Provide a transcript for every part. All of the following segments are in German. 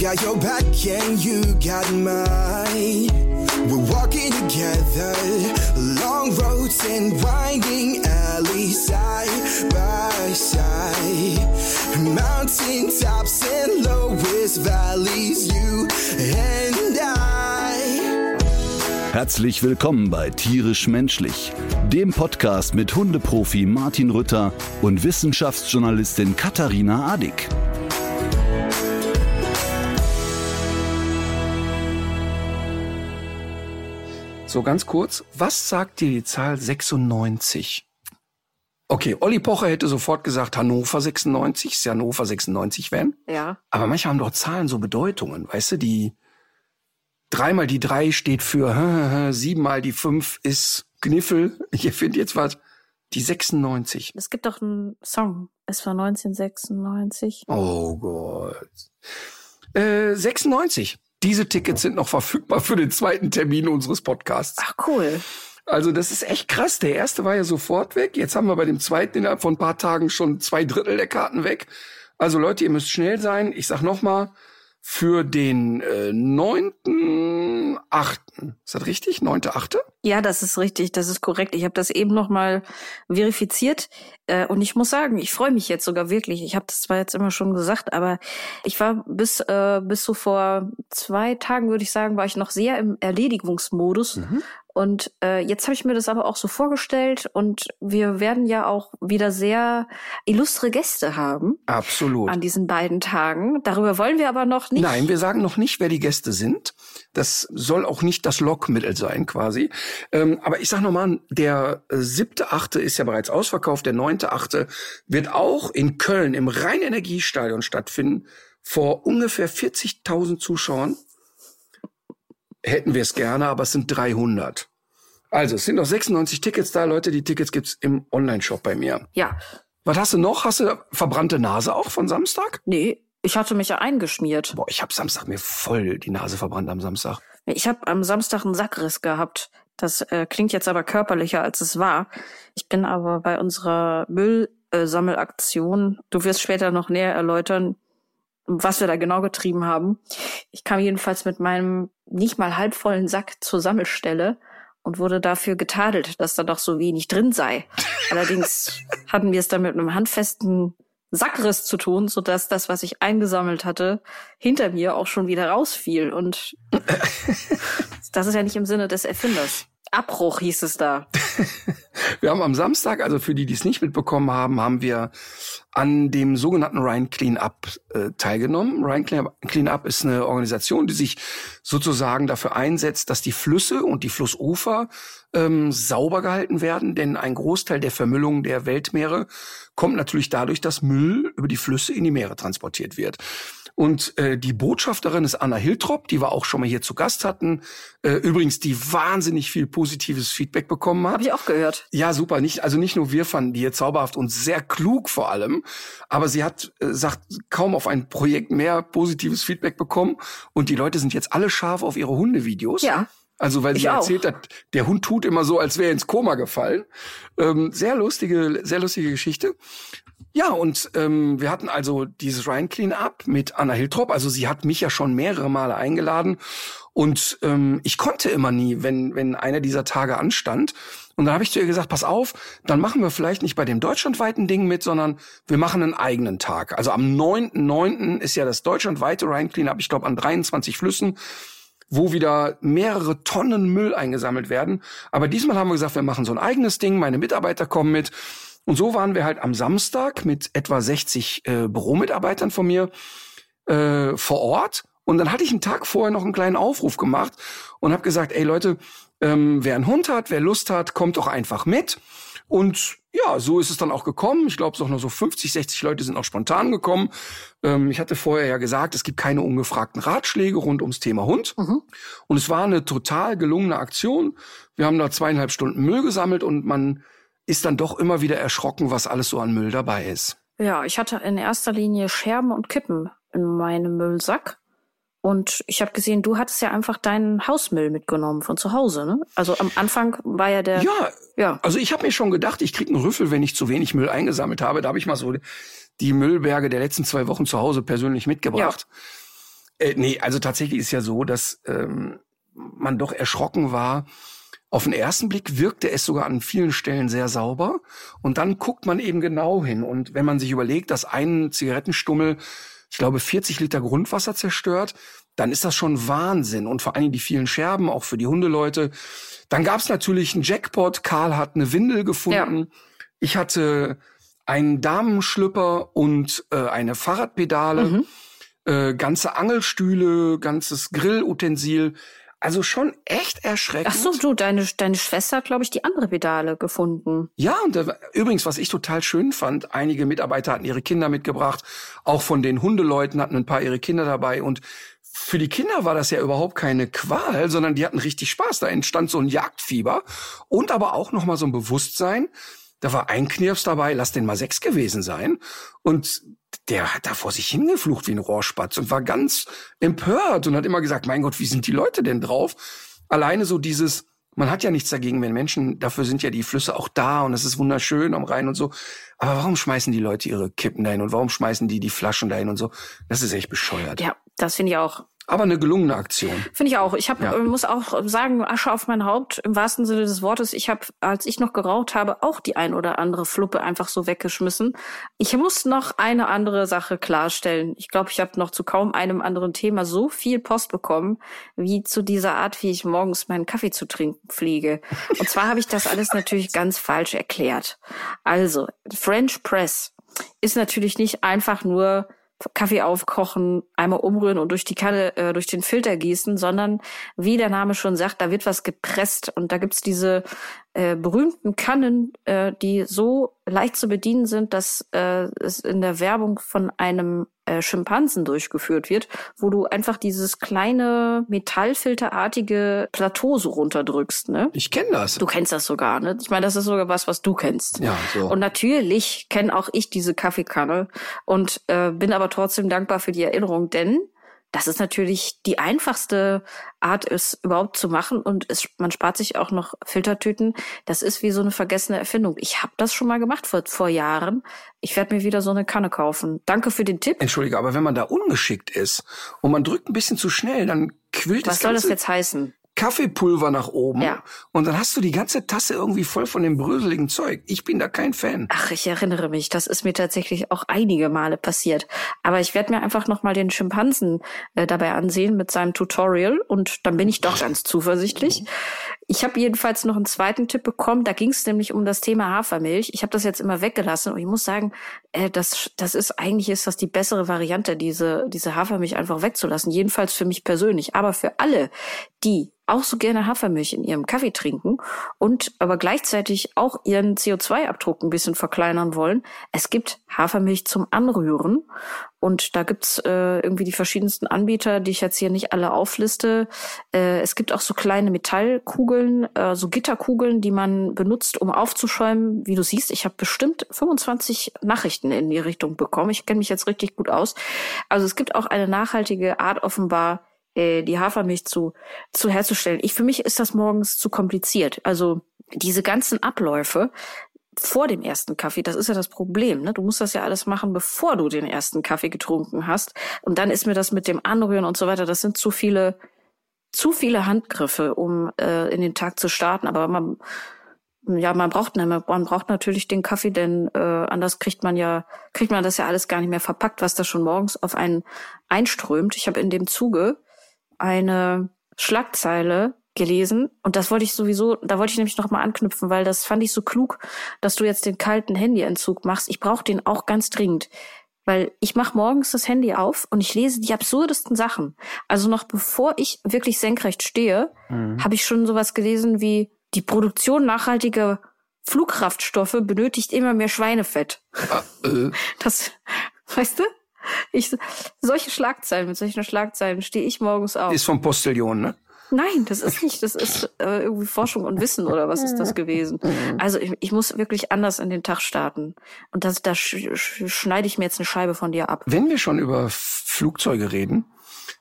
got your back and you got mine. We're walking together, long roads and winding alleys, side by side. Mountain tops and lowest valleys, you and I. Herzlich willkommen bei Tierisch Menschlich, dem Podcast mit Hundeprofi Martin Rütter und Wissenschaftsjournalistin Katharina Adick. So ganz kurz, was sagt dir die Zahl 96? Okay, Olli Pocher hätte sofort gesagt Hannover 96, ist ja Hannover 96 wenn. Ja. Aber manchmal haben doch Zahlen so Bedeutungen, weißt du, die dreimal die drei steht für siebenmal die fünf ist Kniffel. Ich finde jetzt was. Die 96. Es gibt doch einen Song. Es war 1996. Oh Gott. Äh, 96. Diese Tickets sind noch verfügbar für den zweiten Termin unseres Podcasts. Ach, cool. Also das ist echt krass. Der erste war ja sofort weg. Jetzt haben wir bei dem zweiten innerhalb von ein paar Tagen schon zwei Drittel der Karten weg. Also Leute, ihr müsst schnell sein. Ich sag noch mal, für den äh, 9.8. Ist das richtig? 9.8.? Ja, das ist richtig, das ist korrekt. Ich habe das eben noch mal verifiziert äh, und ich muss sagen, ich freue mich jetzt sogar wirklich. Ich habe das zwar jetzt immer schon gesagt, aber ich war bis äh, bis so vor zwei Tagen würde ich sagen, war ich noch sehr im Erledigungsmodus Mhm. Und äh, jetzt habe ich mir das aber auch so vorgestellt und wir werden ja auch wieder sehr illustre Gäste haben Absolut. an diesen beiden Tagen. Darüber wollen wir aber noch nicht. Nein, wir sagen noch nicht, wer die Gäste sind. Das soll auch nicht das Lockmittel sein, quasi. Ähm, aber ich sag nochmal, der äh, siebte, achte ist ja bereits ausverkauft. Der neunte, achte wird auch in Köln im Rhein-Energiestadion stattfinden vor ungefähr 40.000 Zuschauern. Hätten wir es gerne, aber es sind 300. Also, es sind noch 96 Tickets da, Leute. Die Tickets gibt's im Online-Shop bei mir. Ja, Was hast du noch? Hast du verbrannte Nase auch von Samstag? nee, ich hatte mich ja eingeschmiert. Boah, ich hab Samstag mir voll die Nase verbrannt am Samstag. Ich habe am Samstag einen Sackriss gehabt. Das äh, klingt jetzt aber körperlicher, als es war. Ich bin aber bei unserer Müllsammelaktion, du wirst später noch näher erläutern, was wir da genau getrieben haben. Ich kam jedenfalls mit meinem nicht mal halbvollen Sack zur Sammelstelle und wurde dafür getadelt, dass da doch so wenig drin sei. Allerdings hatten wir es dann mit einem handfesten Sackriss zu tun, sodass das, was ich eingesammelt hatte, hinter mir auch schon wieder rausfiel. Und das ist ja nicht im Sinne des Erfinders. Abbruch hieß es da. Wir haben am Samstag, also für die, die es nicht mitbekommen haben, haben wir an dem sogenannten Rhine Cleanup äh, teilgenommen. Rhine Cleanup, ist eine Organisation, die sich sozusagen dafür einsetzt, dass die Flüsse und die Flussufer ähm, sauber gehalten werden, denn ein Großteil der Vermüllung der Weltmeere kommt natürlich dadurch, dass Müll über die Flüsse in die Meere transportiert wird. Und äh, die Botschafterin ist Anna Hiltrop, die wir auch schon mal hier zu Gast hatten. Äh, übrigens, die wahnsinnig viel positives Feedback bekommen hat. Habe ich auch gehört. Ja, super. Nicht, also nicht nur wir fanden die hier zauberhaft und sehr klug vor allem, aber sie hat, äh, sagt, kaum auf ein Projekt mehr positives Feedback bekommen und die Leute sind jetzt alle scharf auf ihre Hundevideos. Ja. Also weil Ich sie auch. erzählt hat, der Hund tut immer so, als wäre er ins Koma gefallen. Ähm, sehr lustige, sehr lustige Geschichte. Ja, und ähm, wir hatten also dieses Rhine Clean Up mit Anna Hiltrop. Also sie hat mich ja schon mehrere Male eingeladen. Und ähm, ich konnte immer nie, wenn, wenn einer dieser Tage anstand. Und dann habe ich zu ihr gesagt, pass auf, dann machen wir vielleicht nicht bei dem deutschlandweiten Ding mit, sondern wir machen einen eigenen Tag. Also am 9.9. ist ja das deutschlandweite Rhine Clean Up, ich glaube an 23 Flüssen wo wieder mehrere Tonnen Müll eingesammelt werden. Aber diesmal haben wir gesagt, wir machen so ein eigenes Ding, meine Mitarbeiter kommen mit. Und so waren wir halt am Samstag mit etwa 60 äh, Büromitarbeitern von mir äh, vor Ort. Und dann hatte ich einen Tag vorher noch einen kleinen Aufruf gemacht und habe gesagt, ey Leute, ähm, wer einen Hund hat, wer Lust hat, kommt doch einfach mit. Und ja, so ist es dann auch gekommen. Ich glaube, es auch noch so 50, 60 Leute sind auch spontan gekommen. Ähm, ich hatte vorher ja gesagt, es gibt keine ungefragten Ratschläge rund ums Thema Hund. Und es war eine total gelungene Aktion. Wir haben da zweieinhalb Stunden Müll gesammelt und man ist dann doch immer wieder erschrocken, was alles so an Müll dabei ist. Ja, ich hatte in erster Linie Scherben und Kippen in meinem Müllsack. Und ich habe gesehen, du hattest ja einfach deinen Hausmüll mitgenommen von zu Hause, ne? Also am Anfang war ja der. Ja, Ja. also ich habe mir schon gedacht, ich krieg einen Rüffel, wenn ich zu wenig Müll eingesammelt habe. Da habe ich mal so die Müllberge der letzten zwei Wochen zu Hause persönlich mitgebracht. Äh, nee, also tatsächlich ist ja so, dass ähm, man doch erschrocken war. Auf den ersten Blick wirkte es sogar an vielen Stellen sehr sauber. Und dann guckt man eben genau hin. Und wenn man sich überlegt, dass ein Zigarettenstummel, ich glaube, 40 Liter Grundwasser zerstört, dann ist das schon Wahnsinn. Und vor allem die vielen Scherben, auch für die Hundeleute. Dann gab es natürlich einen Jackpot. Karl hat eine Windel gefunden. Ja. Ich hatte einen Damenschlüpper und äh, eine Fahrradpedale. Mhm äh, ganze Angelstühle, ganzes Grillutensil. Also schon echt erschreckend. Ach so, du, deine, deine Schwester hat, glaube ich, die andere Pedale gefunden. Ja, und äh, übrigens, was ich total schön fand, einige Mitarbeiter hatten ihre Kinder mitgebracht, auch von den Hundeleuten hatten ein paar ihre Kinder dabei und für die Kinder war das ja überhaupt keine Qual, sondern die hatten richtig Spaß. Da entstand so ein Jagdfieber und aber auch noch mal so ein Bewusstsein. Da war ein Knirps dabei, lass den mal sechs gewesen sein. Und der hat da vor sich hingeflucht wie ein Rohrspatz und war ganz empört und hat immer gesagt, mein Gott, wie sind die Leute denn drauf? Alleine so dieses, man hat ja nichts dagegen, wenn Menschen, dafür sind ja die Flüsse auch da und es ist wunderschön am Rhein und so. Aber warum schmeißen die Leute ihre Kippen dahin und warum schmeißen die die Flaschen dahin und so? Das ist echt bescheuert. Ja, das finde ich auch. Aber eine gelungene Aktion. Finde ich auch. Ich hab, ja. Äh, muss auch sagen, Asche auf mein Haupt im wahrsten Sinne des Wortes. Ich habe, als ich noch geraucht habe, auch die ein oder andere Fluppe einfach so weggeschmissen. Ich muss noch eine andere Sache klarstellen. Ich glaube, ich habe noch zu kaum einem anderen Thema so viel Post bekommen, wie zu dieser Art, wie ich morgens meinen Kaffee zu trinken pflege. Und zwar habe ich das alles natürlich ganz falsch erklärt. Also, French Press ist natürlich nicht einfach nur Kaffee aufkochen, einmal umrühren und durch die Kanne, äh, durch den Filter gießen, sondern wie der Name schon sagt, da wird was gepresst und da gibt's diese äh, berühmten Kannen, äh, die so leicht zu bedienen sind, dass äh, es in der Werbung von einem äh, Schimpansen durchgeführt wird, wo du einfach dieses kleine metallfilterartige Plateau so runterdrückst. Ne? Ich kenne das. Du kennst das sogar. Ne? Ich meine, das ist sogar was, was du kennst. Ja, so. Und natürlich kenne auch ich diese Kaffeekanne und äh, bin aber trotzdem dankbar für die Erinnerung, denn das ist natürlich die einfachste Art, es überhaupt zu machen und es, man spart sich auch noch Filtertüten. Das ist wie so eine vergessene Erfindung. Ich habe das schon mal gemacht vor, vor Jahren. Ich werde mir wieder so eine Kanne kaufen. Danke für den Tipp. Entschuldige, aber wenn man da ungeschickt ist und man drückt ein bisschen zu schnell, dann quillt Was das soll das jetzt heißen? Kaffeepulver nach oben ja. und dann hast du die ganze Tasse irgendwie voll von dem bröseligen Zeug. Ich bin da kein Fan. Ach, ich erinnere mich, das ist mir tatsächlich auch einige Male passiert. Aber ich werde mir einfach noch mal den Schimpansen äh, dabei ansehen mit seinem Tutorial und dann bin ich doch ganz zuversichtlich. Ich habe jedenfalls noch einen zweiten Tipp bekommen. Da ging es nämlich um das Thema Hafermilch. Ich habe das jetzt immer weggelassen und ich muss sagen, äh, das, das ist eigentlich ist das die bessere Variante, diese diese Hafermilch einfach wegzulassen. Jedenfalls für mich persönlich, aber für alle, die auch so gerne Hafermilch in ihrem Kaffee trinken und aber gleichzeitig auch ihren CO2-Abdruck ein bisschen verkleinern wollen. Es gibt Hafermilch zum Anrühren und da gibt's äh, irgendwie die verschiedensten Anbieter, die ich jetzt hier nicht alle aufliste. Äh, es gibt auch so kleine Metallkugeln, äh, so Gitterkugeln, die man benutzt, um aufzuschäumen. Wie du siehst, ich habe bestimmt 25 Nachrichten in die Richtung bekommen. Ich kenne mich jetzt richtig gut aus. Also es gibt auch eine nachhaltige Art offenbar, äh, die Hafermilch zu, zu herzustellen. Ich, für mich ist das morgens zu kompliziert. Also diese ganzen Abläufe vor dem ersten Kaffee, das ist ja das Problem. Ne? Du musst das ja alles machen, bevor du den ersten Kaffee getrunken hast. Und dann ist mir das mit dem Anrühren und so weiter, das sind zu viele, zu viele Handgriffe, um äh, in den Tag zu starten. Aber man, ja, man braucht, man braucht natürlich den Kaffee, denn äh, anders kriegt man ja, kriegt man das ja alles gar nicht mehr verpackt, was da schon morgens auf einen einströmt. Ich habe in dem Zuge eine Schlagzeile gelesen und das wollte ich sowieso, da wollte ich nämlich noch mal anknüpfen, weil das fand ich so klug, dass du jetzt den kalten Handyentzug machst. Ich brauche den auch ganz dringend, weil ich mache morgens das Handy auf und ich lese die absurdesten Sachen. Also noch bevor ich wirklich senkrecht stehe, mhm. habe ich schon sowas gelesen wie die Produktion nachhaltiger Flugkraftstoffe benötigt immer mehr Schweinefett. Ah, äh. Das, weißt du? Ich, solche Schlagzeilen, mit solchen Schlagzeilen stehe ich morgens auf. Ist vom Postillon, ne? Nein, das ist nicht. Das ist äh, irgendwie Forschung und Wissen oder was ist das gewesen? Also ich, ich muss wirklich anders in den Tag starten. Und das, da sch sch schneide ich mir jetzt eine Scheibe von dir ab. Wenn wir schon über Flugzeuge reden,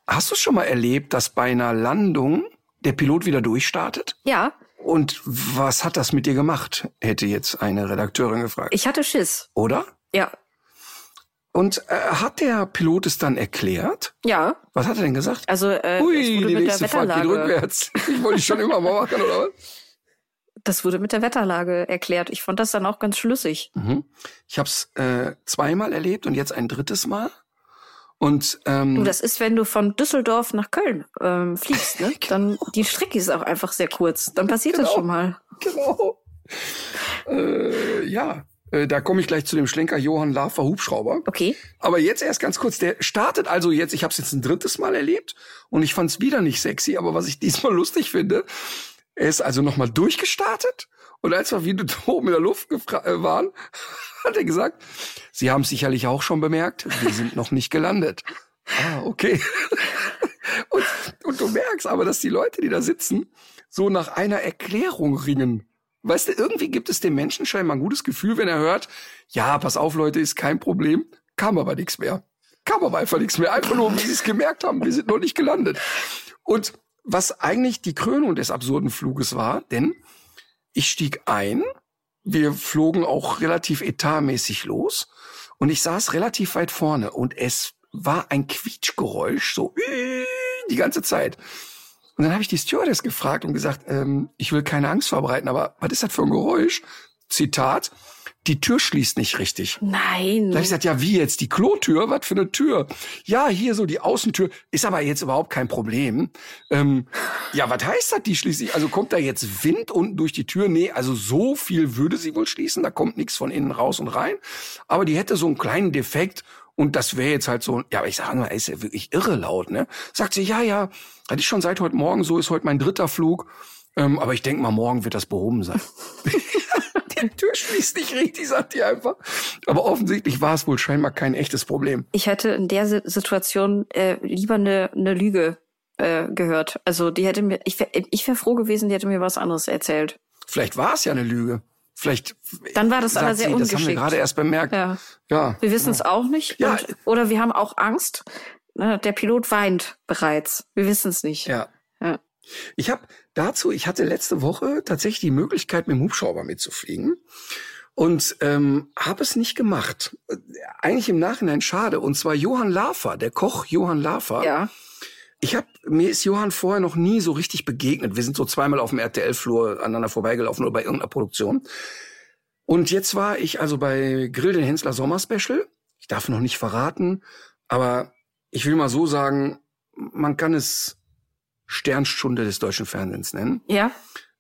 hast du schon mal erlebt, dass bei einer Landung der Pilot wieder durchstartet? Ja. Und was hat das mit dir gemacht? Hätte jetzt eine Redakteurin gefragt. Ich hatte Schiss. Oder? Ja, Und äh, hat der Pilot es dann erklärt? Ja. Was hat er denn gesagt? Also äh, Ui, es wurde die mit nächste der Fahrt geht Wetterlage. rückwärts. Ich wollte ich schon immer mal machen, oder was? Das wurde mit der Wetterlage erklärt. Ich fand das dann auch ganz schlüssig. Mhm. Ich habe es äh, zweimal erlebt und jetzt ein drittes Mal. Und ähm, Du, das ist, wenn du von Düsseldorf nach Köln ähm, fliegst, ne? Dann die Strecke ist auch einfach sehr kurz. Dann passiert das Genau. schon mal. genau. Äh, ja, da komme ich gleich zu dem Schlenker Johann Lafer Hubschrauber. Okay. Aber jetzt erst ganz kurz, der startet also jetzt, ich habe es jetzt ein drittes Mal erlebt und ich fand es wieder nicht sexy, aber was ich diesmal lustig finde, er ist also nochmal durchgestartet und als wir wieder oben in der Luft äh, waren, hat er gesagt, Sie haben es sicherlich auch schon bemerkt, wir sind noch nicht gelandet. Ah, okay. und, und du merkst aber, dass die Leute, die da sitzen, so nach einer Erklärung ringen. Weißt du, irgendwie gibt es dem Menschen scheinbar ein gutes Gefühl, wenn er hört, ja, pass auf, Leute, ist kein Problem, kam aber nichts mehr. Kam aber einfach nichts mehr. Einfach nur, wie sie es gemerkt haben, wir sind noch nicht gelandet. Und was eigentlich die Krönung des absurden Fluges war, denn ich stieg ein, wir flogen auch relativ etatmäßig los und ich saß relativ weit vorne und es war ein Quietschgeräusch, so die ganze Zeit. Und dann habe ich die Stewardess gefragt und gesagt, ähm, ich will keine Angst verbreiten, aber was ist das für ein Geräusch? Zitat, die Tür schließt nicht richtig. Nein. Da hab ich gesagt, ja, wie jetzt? Die Klotür? Was für eine Tür? Ja, hier so die Außentür. Ist aber jetzt überhaupt kein Problem. Ähm, ja, was heißt das, die schließt sich? Also kommt da jetzt Wind unten durch die Tür? Nee, also so viel würde sie wohl schließen. Da kommt nichts von innen raus und rein. Aber die hätte so einen kleinen Defekt. Und das wäre jetzt halt so, ja, aber ich sage mal, ist ja wirklich irre laut, ne? Sagt sie, ja, ja, das ist schon seit heute Morgen so, ist heute mein dritter Flug. Ähm, aber ich denke mal, morgen wird das behoben sein. Die Tür schließt nicht richtig, sagt die einfach. Aber offensichtlich war es wohl scheinbar kein echtes Problem. Ich hätte in der Si- Situation äh, lieber eine ne Lüge äh, gehört. Also die hätte mir, ich wäre ich wär froh gewesen, die hätte mir was anderes erzählt. Vielleicht war es ja eine Lüge. Vielleicht. Dann war das aber sehr sie, Das haben wir ungeschickt. gerade erst bemerkt. Ja. ja. Wir wissen es auch nicht. Ja. Und, oder wir haben auch Angst. Ne, Der Pilot weint bereits. Wir wissen es nicht. Ja. Ja. Ich habe dazu, ich hatte letzte Woche tatsächlich die Möglichkeit, mit dem Hubschrauber mitzufliegen und ähm, habe es nicht gemacht. Eigentlich im Nachhinein schade. Und zwar Johann Lafer, der Koch Johann Lafer. Ja. Ich habe mir ist Johann vorher noch nie so richtig begegnet. Wir sind so zweimal auf dem RTL-Flur aneinander vorbeigelaufen oder bei irgendeiner Produktion. Und jetzt war ich also bei Grill den Hensler Sommer Special. Ich darf noch nicht verraten, aber ich will mal so sagen, man kann es Sternstunde des deutschen Fernsehens nennen. Ja.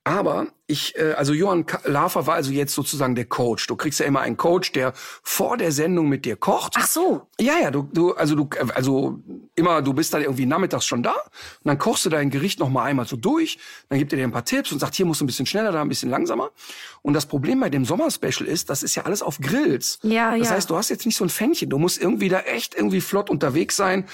Aber ich, äh, also Johann Lafer war also jetzt sozusagen der Coach. Du kriegst ja immer einen Coach, der vor der Sendung mit dir kocht. Ach so. Ja, ja, du, du, also du, also immer, du bist dann irgendwie nachmittags schon da und dann kochst du dein Gericht noch mal einmal so durch, dann gibt er dir ein paar Tipps und sagt, hier musst du ein bisschen schneller, da ein bisschen langsamer. Und das Problem bei dem Sommerspecial ist, das ist ja alles auf Grills. Ja, das ja. heißt, du hast jetzt nicht so ein Fännchen, du musst irgendwie da echt irgendwie flott unterwegs sein.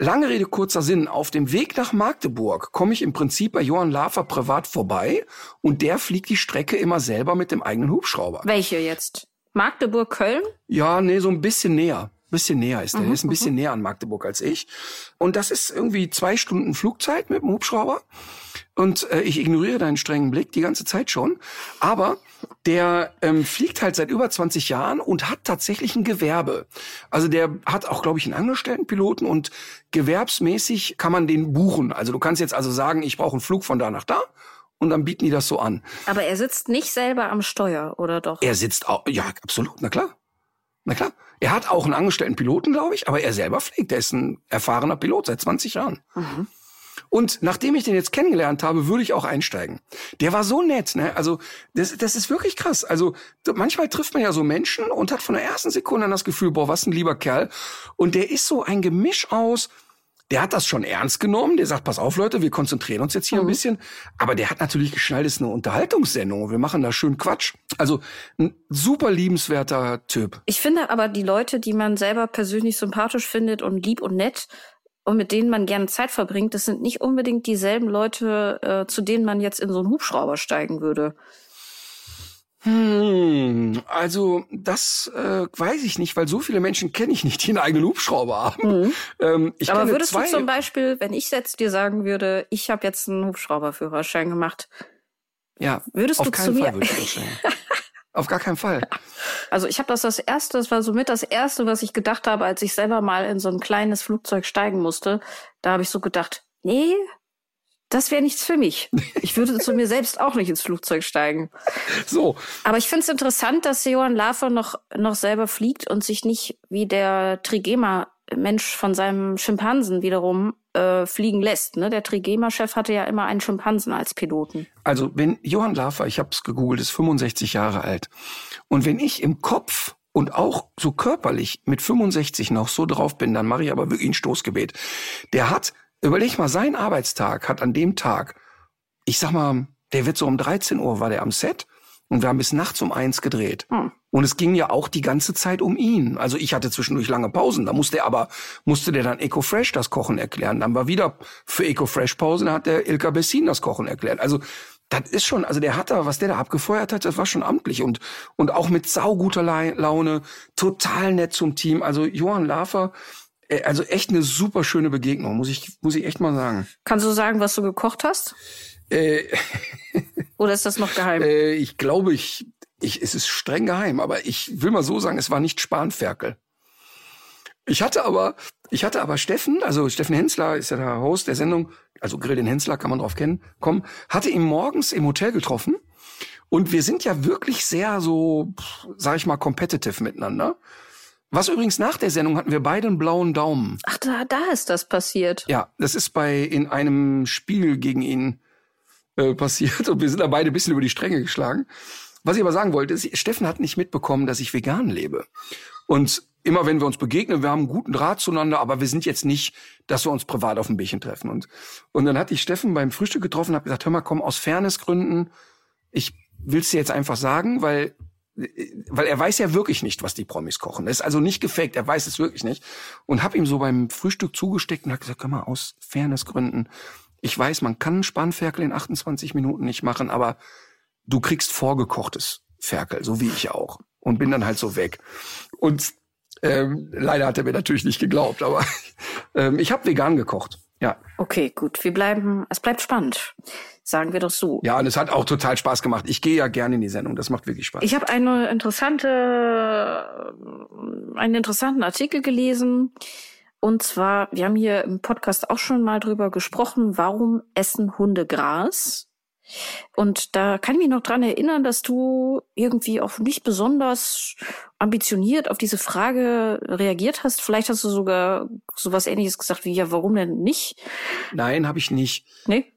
Lange Rede, kurzer Sinn. Auf dem Weg nach Magdeburg komme ich im Prinzip bei Johann Lafer privat vorbei und der fliegt die Strecke immer selber mit dem eigenen Hubschrauber. Welche jetzt? Magdeburg, Köln? Ja, nee, so ein bisschen näher. Bisschen näher ist der. Mhm, der ist ein bisschen näher an Magdeburg als ich. Und das ist irgendwie zwei Stunden Flugzeit mit dem Hubschrauber. Und äh, ich ignoriere deinen strengen Blick die ganze Zeit schon. Aber der ähm, fliegt halt seit über 20 Jahren und hat tatsächlich ein Gewerbe. Also der hat auch, glaube ich, einen Angestelltenpiloten und gewerbsmäßig kann man den buchen. Also du kannst jetzt also sagen, ich brauche einen Flug von da nach da und dann bieten die das so an. Aber er sitzt nicht selber am Steuer, oder doch? Er sitzt auch, ja, absolut, na klar. Na klar. Er hat auch einen angestellten Piloten, glaube ich, aber er selber fliegt. Er ist ein erfahrener Pilot seit 20 Jahren. Und nachdem ich den jetzt kennengelernt habe, würde ich auch einsteigen. Der war so nett, ne? Also, das, das ist wirklich krass. Also, manchmal trifft man ja so Menschen und hat von der ersten Sekunde an das Gefühl, boah, was ein lieber Kerl. Und der ist so ein Gemisch aus, der hat das schon ernst genommen. Der sagt, pass auf, Leute, wir konzentrieren uns jetzt hier ein bisschen. Aber der hat natürlich geschnallt, es ist eine Unterhaltungssendung wir machen da schön Quatsch. Also, ein super liebenswerter Typ. Ich finde aber die Leute, die man selber persönlich sympathisch findet und lieb und nett und mit denen man gerne Zeit verbringt, das sind nicht unbedingt dieselben Leute, äh, zu denen man jetzt in so einen Hubschrauber steigen würde. Hm, also das äh, weiß ich nicht, weil so viele Menschen kenne ich nicht, die einen eigenen Hubschrauber haben. Ähm, ich aber würdest zwei, du zum Beispiel, wenn ich jetzt dir sagen würde, ich habe jetzt einen Hubschrauberführerschein gemacht, ja, würdest auf du keinen zu Fall mir- würde ich das. Auf gar keinen Fall. Also ich habe das das erste, das war somit das erste, was ich gedacht habe, als ich selber mal in so ein kleines Flugzeug steigen musste. Da habe ich so gedacht, nee, das wäre nichts für mich. Ich würde zu mir selbst auch nicht ins Flugzeug steigen. So. Aber ich finde es interessant, dass Johann Lafer noch, noch selber fliegt und sich nicht wie der Trigema-Mensch von seinem Schimpansen wiederum äh, fliegen lässt. Ne? Der Trigema-Chef hatte ja immer einen Schimpansen als Piloten. Also wenn Johann Lafer, ich habe es gegoogelt, ist 65 Jahre alt. Und wenn ich im Kopf und auch so körperlich mit 65 noch so drauf bin, dann mache ich aber wirklich ein Stoßgebet. Der hat Überleg mal, sein Arbeitstag hat an dem Tag, ich sag mal, der wird so um 13 Uhr war der am Set und wir haben bis nachts um eins gedreht. Hm. Und es ging ja auch die ganze Zeit um ihn. Also ich hatte zwischendurch lange Pausen. Da musste er aber, musste der dann Eco Fresh das Kochen erklären. Dann war wieder für Eco Fresh Pause, dann hat der Ilka Bessin das Kochen erklärt. Also das ist schon, also der hat da, was der da abgefeuert hat, das war schon amtlich und, und auch mit sauguter Laune, total nett zum Team. Also Johann Lafer, äh, also echt eine super schöne Begegnung, muss ich, muss ich echt mal sagen. Kannst du sagen, was du gekocht hast? Äh, Oder ist das noch geheim? Äh, ich glaube, ich, ich, es ist streng geheim, aber ich will mal so sagen, es war nicht Spanferkel. Ich hatte aber, ich hatte aber Steffen, also Steffen Hensler ist ja der Host der Sendung, also Grill den Hensler kann man drauf kennen, kommen, hatte ihn morgens im Hotel getroffen und wir sind ja wirklich sehr so, sag ich mal, competitive miteinander. Was übrigens nach der Sendung hatten wir beide einen blauen Daumen. Ach, da, da ist das passiert. Ja, das ist bei in einem Spiel gegen ihn äh, passiert und wir sind da beide ein bisschen über die Stränge geschlagen. Was ich aber sagen wollte, ist, Steffen hat nicht mitbekommen, dass ich vegan lebe. Und immer wenn wir uns begegnen, wir haben einen guten Draht zueinander, aber wir sind jetzt nicht, dass wir uns privat auf ein Bierchen treffen. Und, und dann hatte ich Steffen beim Frühstück getroffen und habe gesagt, hör mal, komm, aus Fairnessgründen, ich will's dir jetzt einfach sagen, weil weil er weiß ja wirklich nicht, was die Promis kochen. Das ist also nicht gefaked, er weiß es wirklich nicht. Und hab ihm so beim Frühstück zugesteckt und hab gesagt, komm mal, aus Fairnessgründen, ich weiß, man kann Spanferkel in 28 Minuten nicht machen, aber du kriegst vorgekochtes Ferkel, so wie ich auch. Und bin dann halt so weg. Und ähm, leider hat er mir natürlich nicht geglaubt, aber ähm, ich habe vegan gekocht. Ja. Okay, gut. Wir bleiben, es bleibt spannend. Sagen wir doch so. Ja, und es hat auch total Spaß gemacht. Ich gehe ja gerne in die Sendung. Das macht wirklich Spaß. Ich habe eine interessante, einen interessanten Artikel gelesen. Und zwar, wir haben hier im Podcast auch schon mal drüber gesprochen, warum essen Hunde Gras? Und da kann ich mich noch dran erinnern, dass du irgendwie auch nicht besonders ambitioniert auf diese Frage reagiert hast. Vielleicht hast du sogar sowas ähnliches gesagt wie, ja, warum denn nicht? Nein, habe ich nicht. Nee?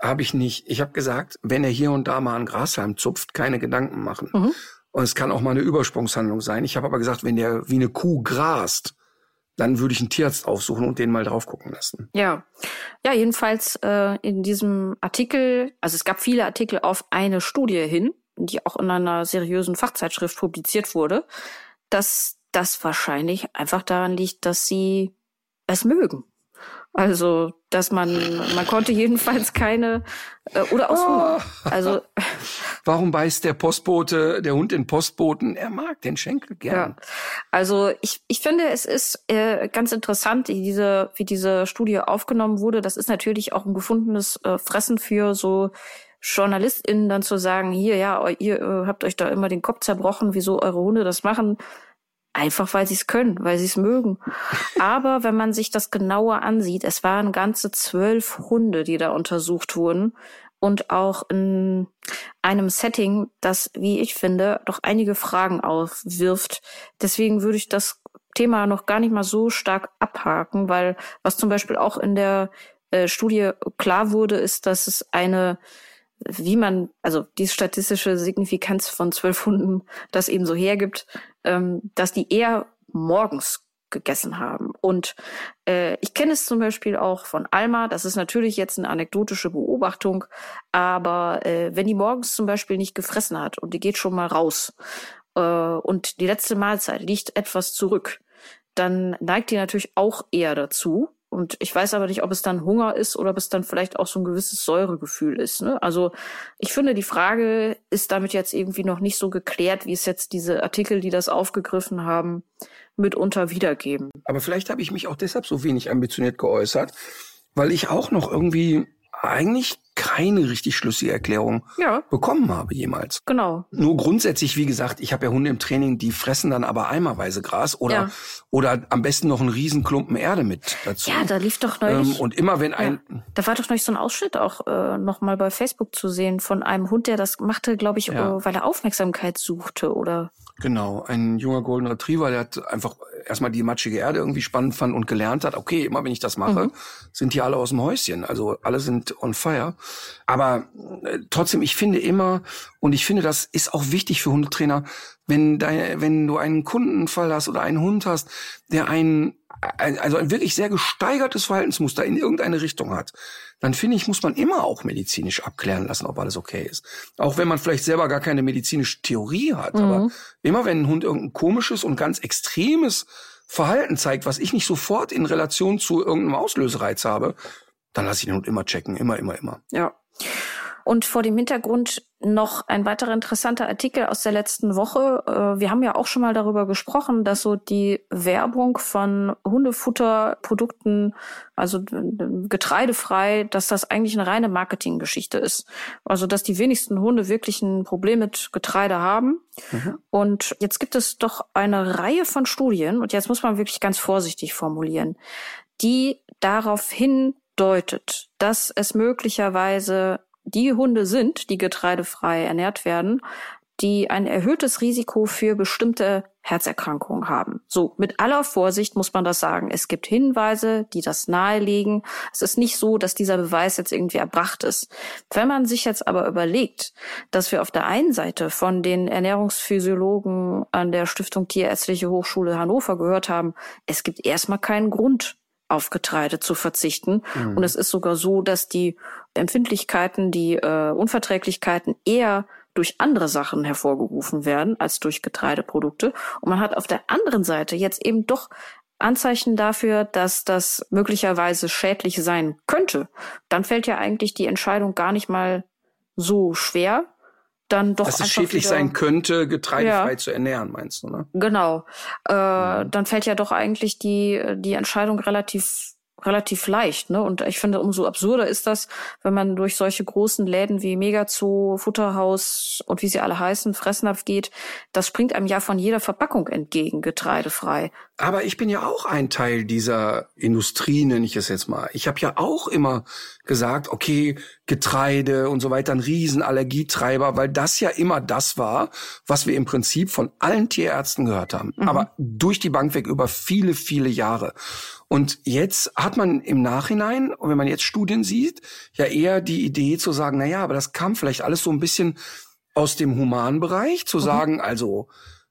Habe ich nicht. Ich habe gesagt, wenn er hier und da mal einen Grashalm zupft, keine Gedanken machen. Mhm. Und es kann auch mal eine Übersprungshandlung sein. Ich habe aber gesagt, wenn der wie eine Kuh grast, dann würde ich einen Tierarzt aufsuchen und den mal drauf gucken lassen. Ja, ja, jedenfalls äh, in diesem Artikel, also es gab viele Artikel auf eine Studie hin, die auch in einer seriösen Fachzeitschrift publiziert wurde, dass das wahrscheinlich einfach daran liegt, dass sie es mögen. Also, dass man, man konnte jedenfalls keine, äh, oder aus Hunger. Oh. Also. Warum beißt der Postbote, der Hund den Postboten? Er mag den Schenkel gern. Ja. Also, ich, ich finde, es ist äh, ganz interessant, wie diese, wie diese Studie aufgenommen wurde. Das ist natürlich auch ein gefundenes äh, Fressen für so JournalistInnen dann zu sagen, hier, ja, ihr äh, habt euch da immer den Kopf zerbrochen, wieso eure Hunde das machen. Einfach weil sie es können, weil sie es mögen. Aber wenn man sich das genauer ansieht, es waren ganze zwölf Hunde, die da untersucht wurden. Und auch in einem Setting, das, wie ich finde, doch einige Fragen aufwirft. Deswegen würde ich das Thema noch gar nicht mal so stark abhaken, weil was zum Beispiel auch in der äh, Studie klar wurde, ist, dass es eine wie man, also die statistische Signifikanz von zwölf Hunden das eben so hergibt, ähm, dass die eher morgens gegessen haben. Und äh, ich kenne es zum Beispiel auch von Alma, das ist natürlich jetzt eine anekdotische Beobachtung, aber äh, wenn die morgens zum Beispiel nicht gefressen hat und die geht schon mal raus äh, und die letzte Mahlzeit liegt etwas zurück, dann neigt die natürlich auch eher dazu, und ich weiß aber nicht, ob es dann Hunger ist oder ob es dann vielleicht auch so ein gewisses Säuregefühl ist. Ne? Also ich finde, die Frage ist damit jetzt irgendwie noch nicht so geklärt, wie es jetzt diese Artikel, die das aufgegriffen haben, mitunter wiedergeben. Aber vielleicht habe ich mich auch deshalb so wenig ambitioniert geäußert, weil ich auch noch irgendwie eigentlich keine richtig schlüssige Erklärung Ja. bekommen habe jemals. Genau. Nur grundsätzlich, wie gesagt, ich habe ja Hunde im Training, die fressen dann aber eimerweise Gras oder Ja. oder am besten noch einen riesen Klumpen Erde mit dazu. Ja, da lief doch ähm, neulich. und immer wenn ein ja, da war doch neulich so ein Ausschnitt auch äh, noch mal bei Facebook zu sehen von einem Hund, der das machte, glaube ich, äh, weil er Aufmerksamkeit suchte oder Genau, ein junger Golden Retriever, der hat einfach erstmal die matschige Erde irgendwie spannend fand und gelernt hat, okay, immer wenn ich das mache, Mhm. sind die alle aus dem Häuschen. Also alle sind on fire. Aber äh, trotzdem, ich finde immer, und ich finde, das ist auch wichtig für Hundetrainer, wenn, dein, wenn du einen Kundenfall hast oder einen Hund hast, der ein, ein, also ein wirklich sehr gesteigertes Verhaltensmuster in irgendeine Richtung hat, dann finde ich, muss man immer auch medizinisch abklären lassen, ob alles okay ist. Auch wenn man vielleicht selber gar keine medizinische Theorie hat. Aber immer wenn ein Hund irgendein komisches und ganz extremes Verhalten zeigt, was ich nicht sofort in Relation zu irgendeinem Auslösereiz habe, dann lasse ich den Hund immer checken. Immer, immer, immer. Ja. Und vor dem Hintergrund noch ein weiterer interessanter Artikel aus der letzten Woche. Äh, Wir haben ja auch schon mal darüber gesprochen, dass so die Werbung von Hundefutterprodukten, also getreidefrei, dass das eigentlich eine reine Marketinggeschichte ist. Also dass die wenigsten Hunde wirklich ein Problem mit Getreide haben. Und jetzt gibt es doch eine Reihe von Studien, und jetzt muss man wirklich ganz vorsichtig formulieren, die darauf hindeutet, dass es möglicherweise die Hunde sind, die getreidefrei ernährt werden, die ein erhöhtes Risiko für bestimmte Herzerkrankungen haben. So, mit aller Vorsicht muss man das sagen. Es gibt Hinweise, die das nahelegen. Es ist nicht so, dass dieser Beweis jetzt irgendwie erbracht ist. Wenn man sich jetzt aber überlegt, dass wir auf der einen Seite von den Ernährungsphysiologen an der Stiftung Tierärztliche Hochschule Hannover gehört haben, es gibt erstmal keinen Grund, auf Getreide zu verzichten. Und es ist sogar so, dass die Empfindlichkeiten, die äh, Unverträglichkeiten eher durch andere Sachen hervorgerufen werden als durch Getreideprodukte. Und man hat auf der anderen Seite jetzt eben doch Anzeichen dafür, dass das möglicherweise schädlich sein könnte. Dann fällt ja eigentlich die Entscheidung gar nicht mal so schwer. Dann doch Dass es schädlich wieder- sein könnte, getreidefrei Ja. zu ernähren, meinst du, ne? Genau. Äh, Dann fällt ja doch eigentlich die, die Entscheidung relativ relativ leicht, ne? Und ich finde, umso absurder ist das, wenn man durch solche großen Läden wie Megazoo, Futterhaus und wie sie alle heißen, Fressnapf geht, das springt einem ja von jeder Verpackung entgegen, getreidefrei. Aber ich bin ja auch ein Teil dieser Industrie, nenne ich es jetzt mal. Ich habe ja auch immer gesagt, okay, Getreide und so weiter, ein Riesenallergietreiber, weil das ja immer das war, was wir im Prinzip von allen Tierärzten gehört haben. Aber durch die Bank weg über viele, viele Jahre. Und jetzt hat man im Nachhinein, und wenn man jetzt Studien sieht, ja eher die Idee zu sagen, na ja, aber das kam vielleicht alles so ein bisschen aus dem Humanbereich, zu sagen, also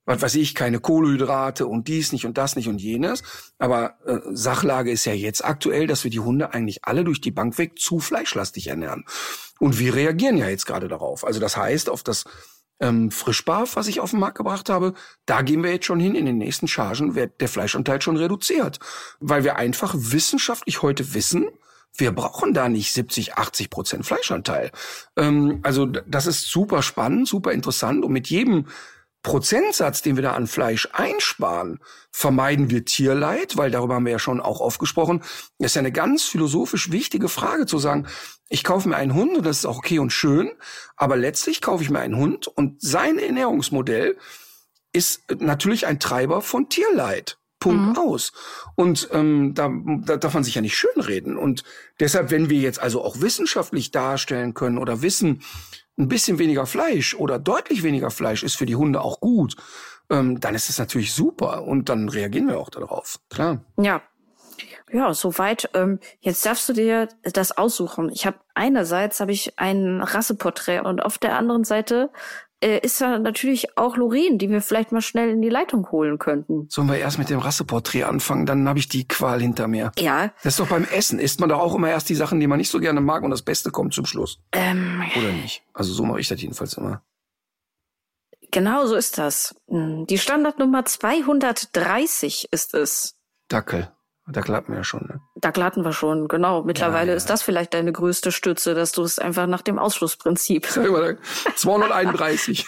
was weiß ich, keine Kohlenhydrate und dies nicht und das nicht und jenes. Aber äh, Sachlage ist ja jetzt aktuell, dass wir die Hunde eigentlich alle durch die Bank weg zu fleischlastig ernähren. Und wir reagieren ja jetzt gerade darauf. Also das heißt, auf das ähm, Frischbarf, was ich auf den Markt gebracht habe, da gehen wir jetzt schon hin. In den nächsten Chargen wird der Fleischanteil schon reduziert. Weil wir einfach wissenschaftlich heute wissen, wir brauchen da nicht 70, 80 Prozent Fleischanteil. Ähm, also das ist super spannend, super interessant und mit jedem Prozentsatz, den wir da an Fleisch einsparen, vermeiden wir Tierleid, weil darüber haben wir ja schon auch oft gesprochen. Das ist ja eine ganz philosophisch wichtige Frage zu sagen, ich kaufe mir einen Hund und das ist auch okay und schön, aber letztlich kaufe ich mir einen Hund und sein Ernährungsmodell ist natürlich ein Treiber von Tierleid. Punkt aus. Und ähm, da, da darf man sich ja nicht schönreden. Und deshalb, wenn wir jetzt also auch wissenschaftlich darstellen können oder wissen, ein bisschen weniger Fleisch oder deutlich weniger Fleisch ist für die Hunde auch gut, ähm, dann ist es natürlich super und dann reagieren wir auch darauf. Klar. Ja. Ja, soweit. Ähm, jetzt darfst du dir das aussuchen. Ich habe einerseits habe ich ein Rasseporträt und auf der anderen Seite äh, ist da natürlich auch Lorraine, die wir vielleicht mal schnell in die Leitung holen könnten. Sollen wir erst mit dem Rasseporträt anfangen, dann habe ich die Qual hinter mir. Ja, Das ist doch beim Essen. Isst man doch auch immer erst die Sachen, die man nicht so gerne mag und das Beste kommt zum Schluss. ähm, Oder nicht? Also so mache ich das jedenfalls immer. genau so ist das. Hm, Die Standardnummer 230 ist es. Dackel. Dackel hatten wir ja schon, ne? Da glatten wir schon, genau. Mittlerweile Ja, ja. ist das vielleicht deine größte Stütze, dass du es einfach nach dem Ausschlussprinzip. Sag mal, 231.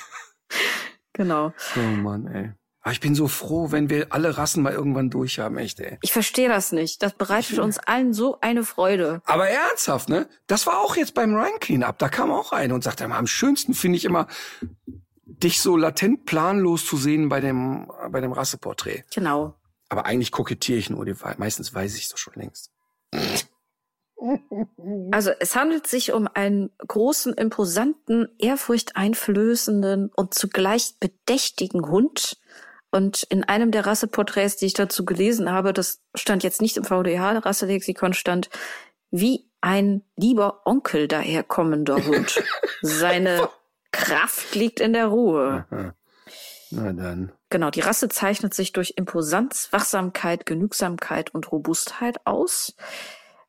Genau. Oh Mann, ey. Aber ich bin so froh, wenn wir alle Rassen mal irgendwann durch haben, echt, ey. Ich verstehe das nicht. Das bereitet uns allen so eine Freude. Aber ernsthaft, ne? Das war auch jetzt beim Ryan Cleanup. Da kam auch einer und sagte, am schönsten finde ich immer, dich so latent planlos zu sehen bei dem, bei dem Rasseporträt. Genau. Aber eigentlich kokettiere ich nur. Die, meistens weiß ich es doch schon längst. Also es handelt sich um einen großen, imposanten, ehrfurchteinflößenden und zugleich bedächtigen Hund. Und in einem der Rasseporträts, die ich dazu gelesen habe, das stand jetzt nicht im VDH-Rasselexikon, stand, wie ein lieber Onkel daherkommender Hund. Seine Kraft liegt in der Ruhe. Aha. Na dann. Genau, die Rasse zeichnet sich durch Imposanz, Wachsamkeit, Genügsamkeit und Robustheit aus.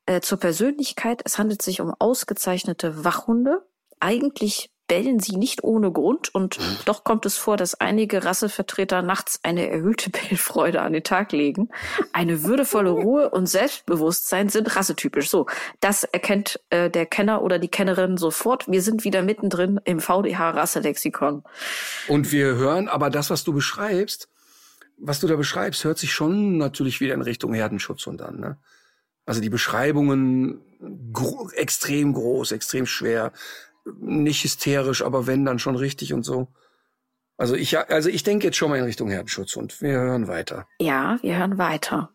Äh, zur Persönlichkeit, es handelt sich um ausgezeichnete Wachhunde. Eigentlich bellen sie nicht ohne Grund und doch kommt es vor, dass einige Rassevertreter nachts eine erhöhte Bellfreude an den Tag legen. Eine würdevolle Ruhe und Selbstbewusstsein sind rassetypisch. So, das erkennt äh, der Kenner oder die Kennerin sofort. Wir sind wieder mittendrin im VDH-Rasselexikon. Und wir hören, aber das, was du beschreibst, was du da beschreibst, hört sich schon natürlich wieder in Richtung Herdenschutz und dann, ne? Also die Beschreibungen gro extrem groß, extrem schwer, nicht hysterisch, aber wenn dann schon richtig und so. Also ich, also ich denke jetzt schon mal in Richtung Herdenschutz und wir hören weiter. Ja, wir hören weiter.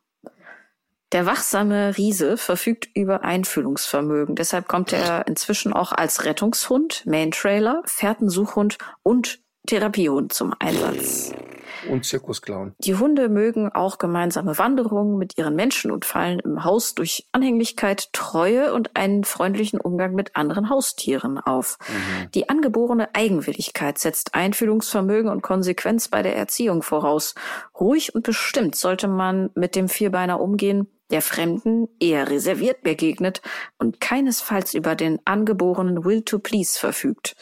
Der wachsame Riese verfügt über Einfühlungsvermögen. Deshalb kommt er inzwischen auch als Rettungshund, Main-Trailer, Fährtensuchhund und Therapiehund zum Einsatz. Und Zirkusclown. Die Hunde mögen auch gemeinsame Wanderungen mit ihren Menschen und fallen im Haus durch Anhänglichkeit, Treue und einen freundlichen Umgang mit anderen Haustieren auf. Mhm. Die angeborene Eigenwilligkeit setzt Einfühlungsvermögen und Konsequenz bei der Erziehung voraus. Ruhig und bestimmt sollte man mit dem Vierbeiner umgehen, der Fremden eher reserviert begegnet und keinesfalls über den angeborenen Will to Please verfügt.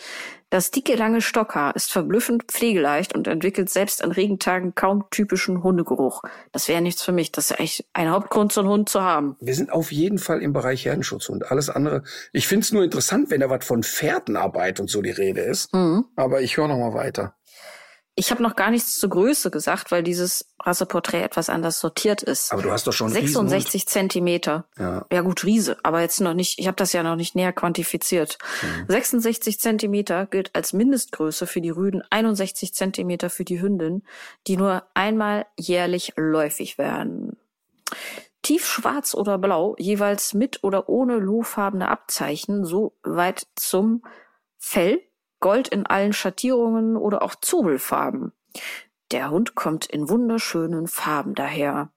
Das dicke, lange Stockhaar ist verblüffend pflegeleicht und entwickelt selbst an Regentagen kaum typischen Hundegeruch. Das wäre nichts für mich. Das ist echt ein Hauptgrund, so einen Hund zu haben. Wir sind auf jeden Fall im Bereich Herdenschutz und alles andere. Ich finde es nur interessant, wenn da was von Fährtenarbeit und so die Rede ist. Mhm. Aber ich höre noch mal weiter. Ich habe noch gar nichts zur Größe gesagt, weil dieses Rasseporträt etwas anders sortiert ist. Aber du hast doch schon 66 Zentimeter. Ja. ja gut, Riese, aber jetzt noch nicht, ich habe das ja noch nicht näher quantifiziert. Mhm. 66 Zentimeter gilt als Mindestgröße für die Rüden, 61 Zentimeter für die Hündin, die nur einmal jährlich läufig werden. Tiefschwarz oder blau, jeweils mit oder ohne lohfarbene Abzeichen, so weit zum Fell Gold in allen Schattierungen oder auch Zobelfarben. Der Hund kommt in wunderschönen Farben daher.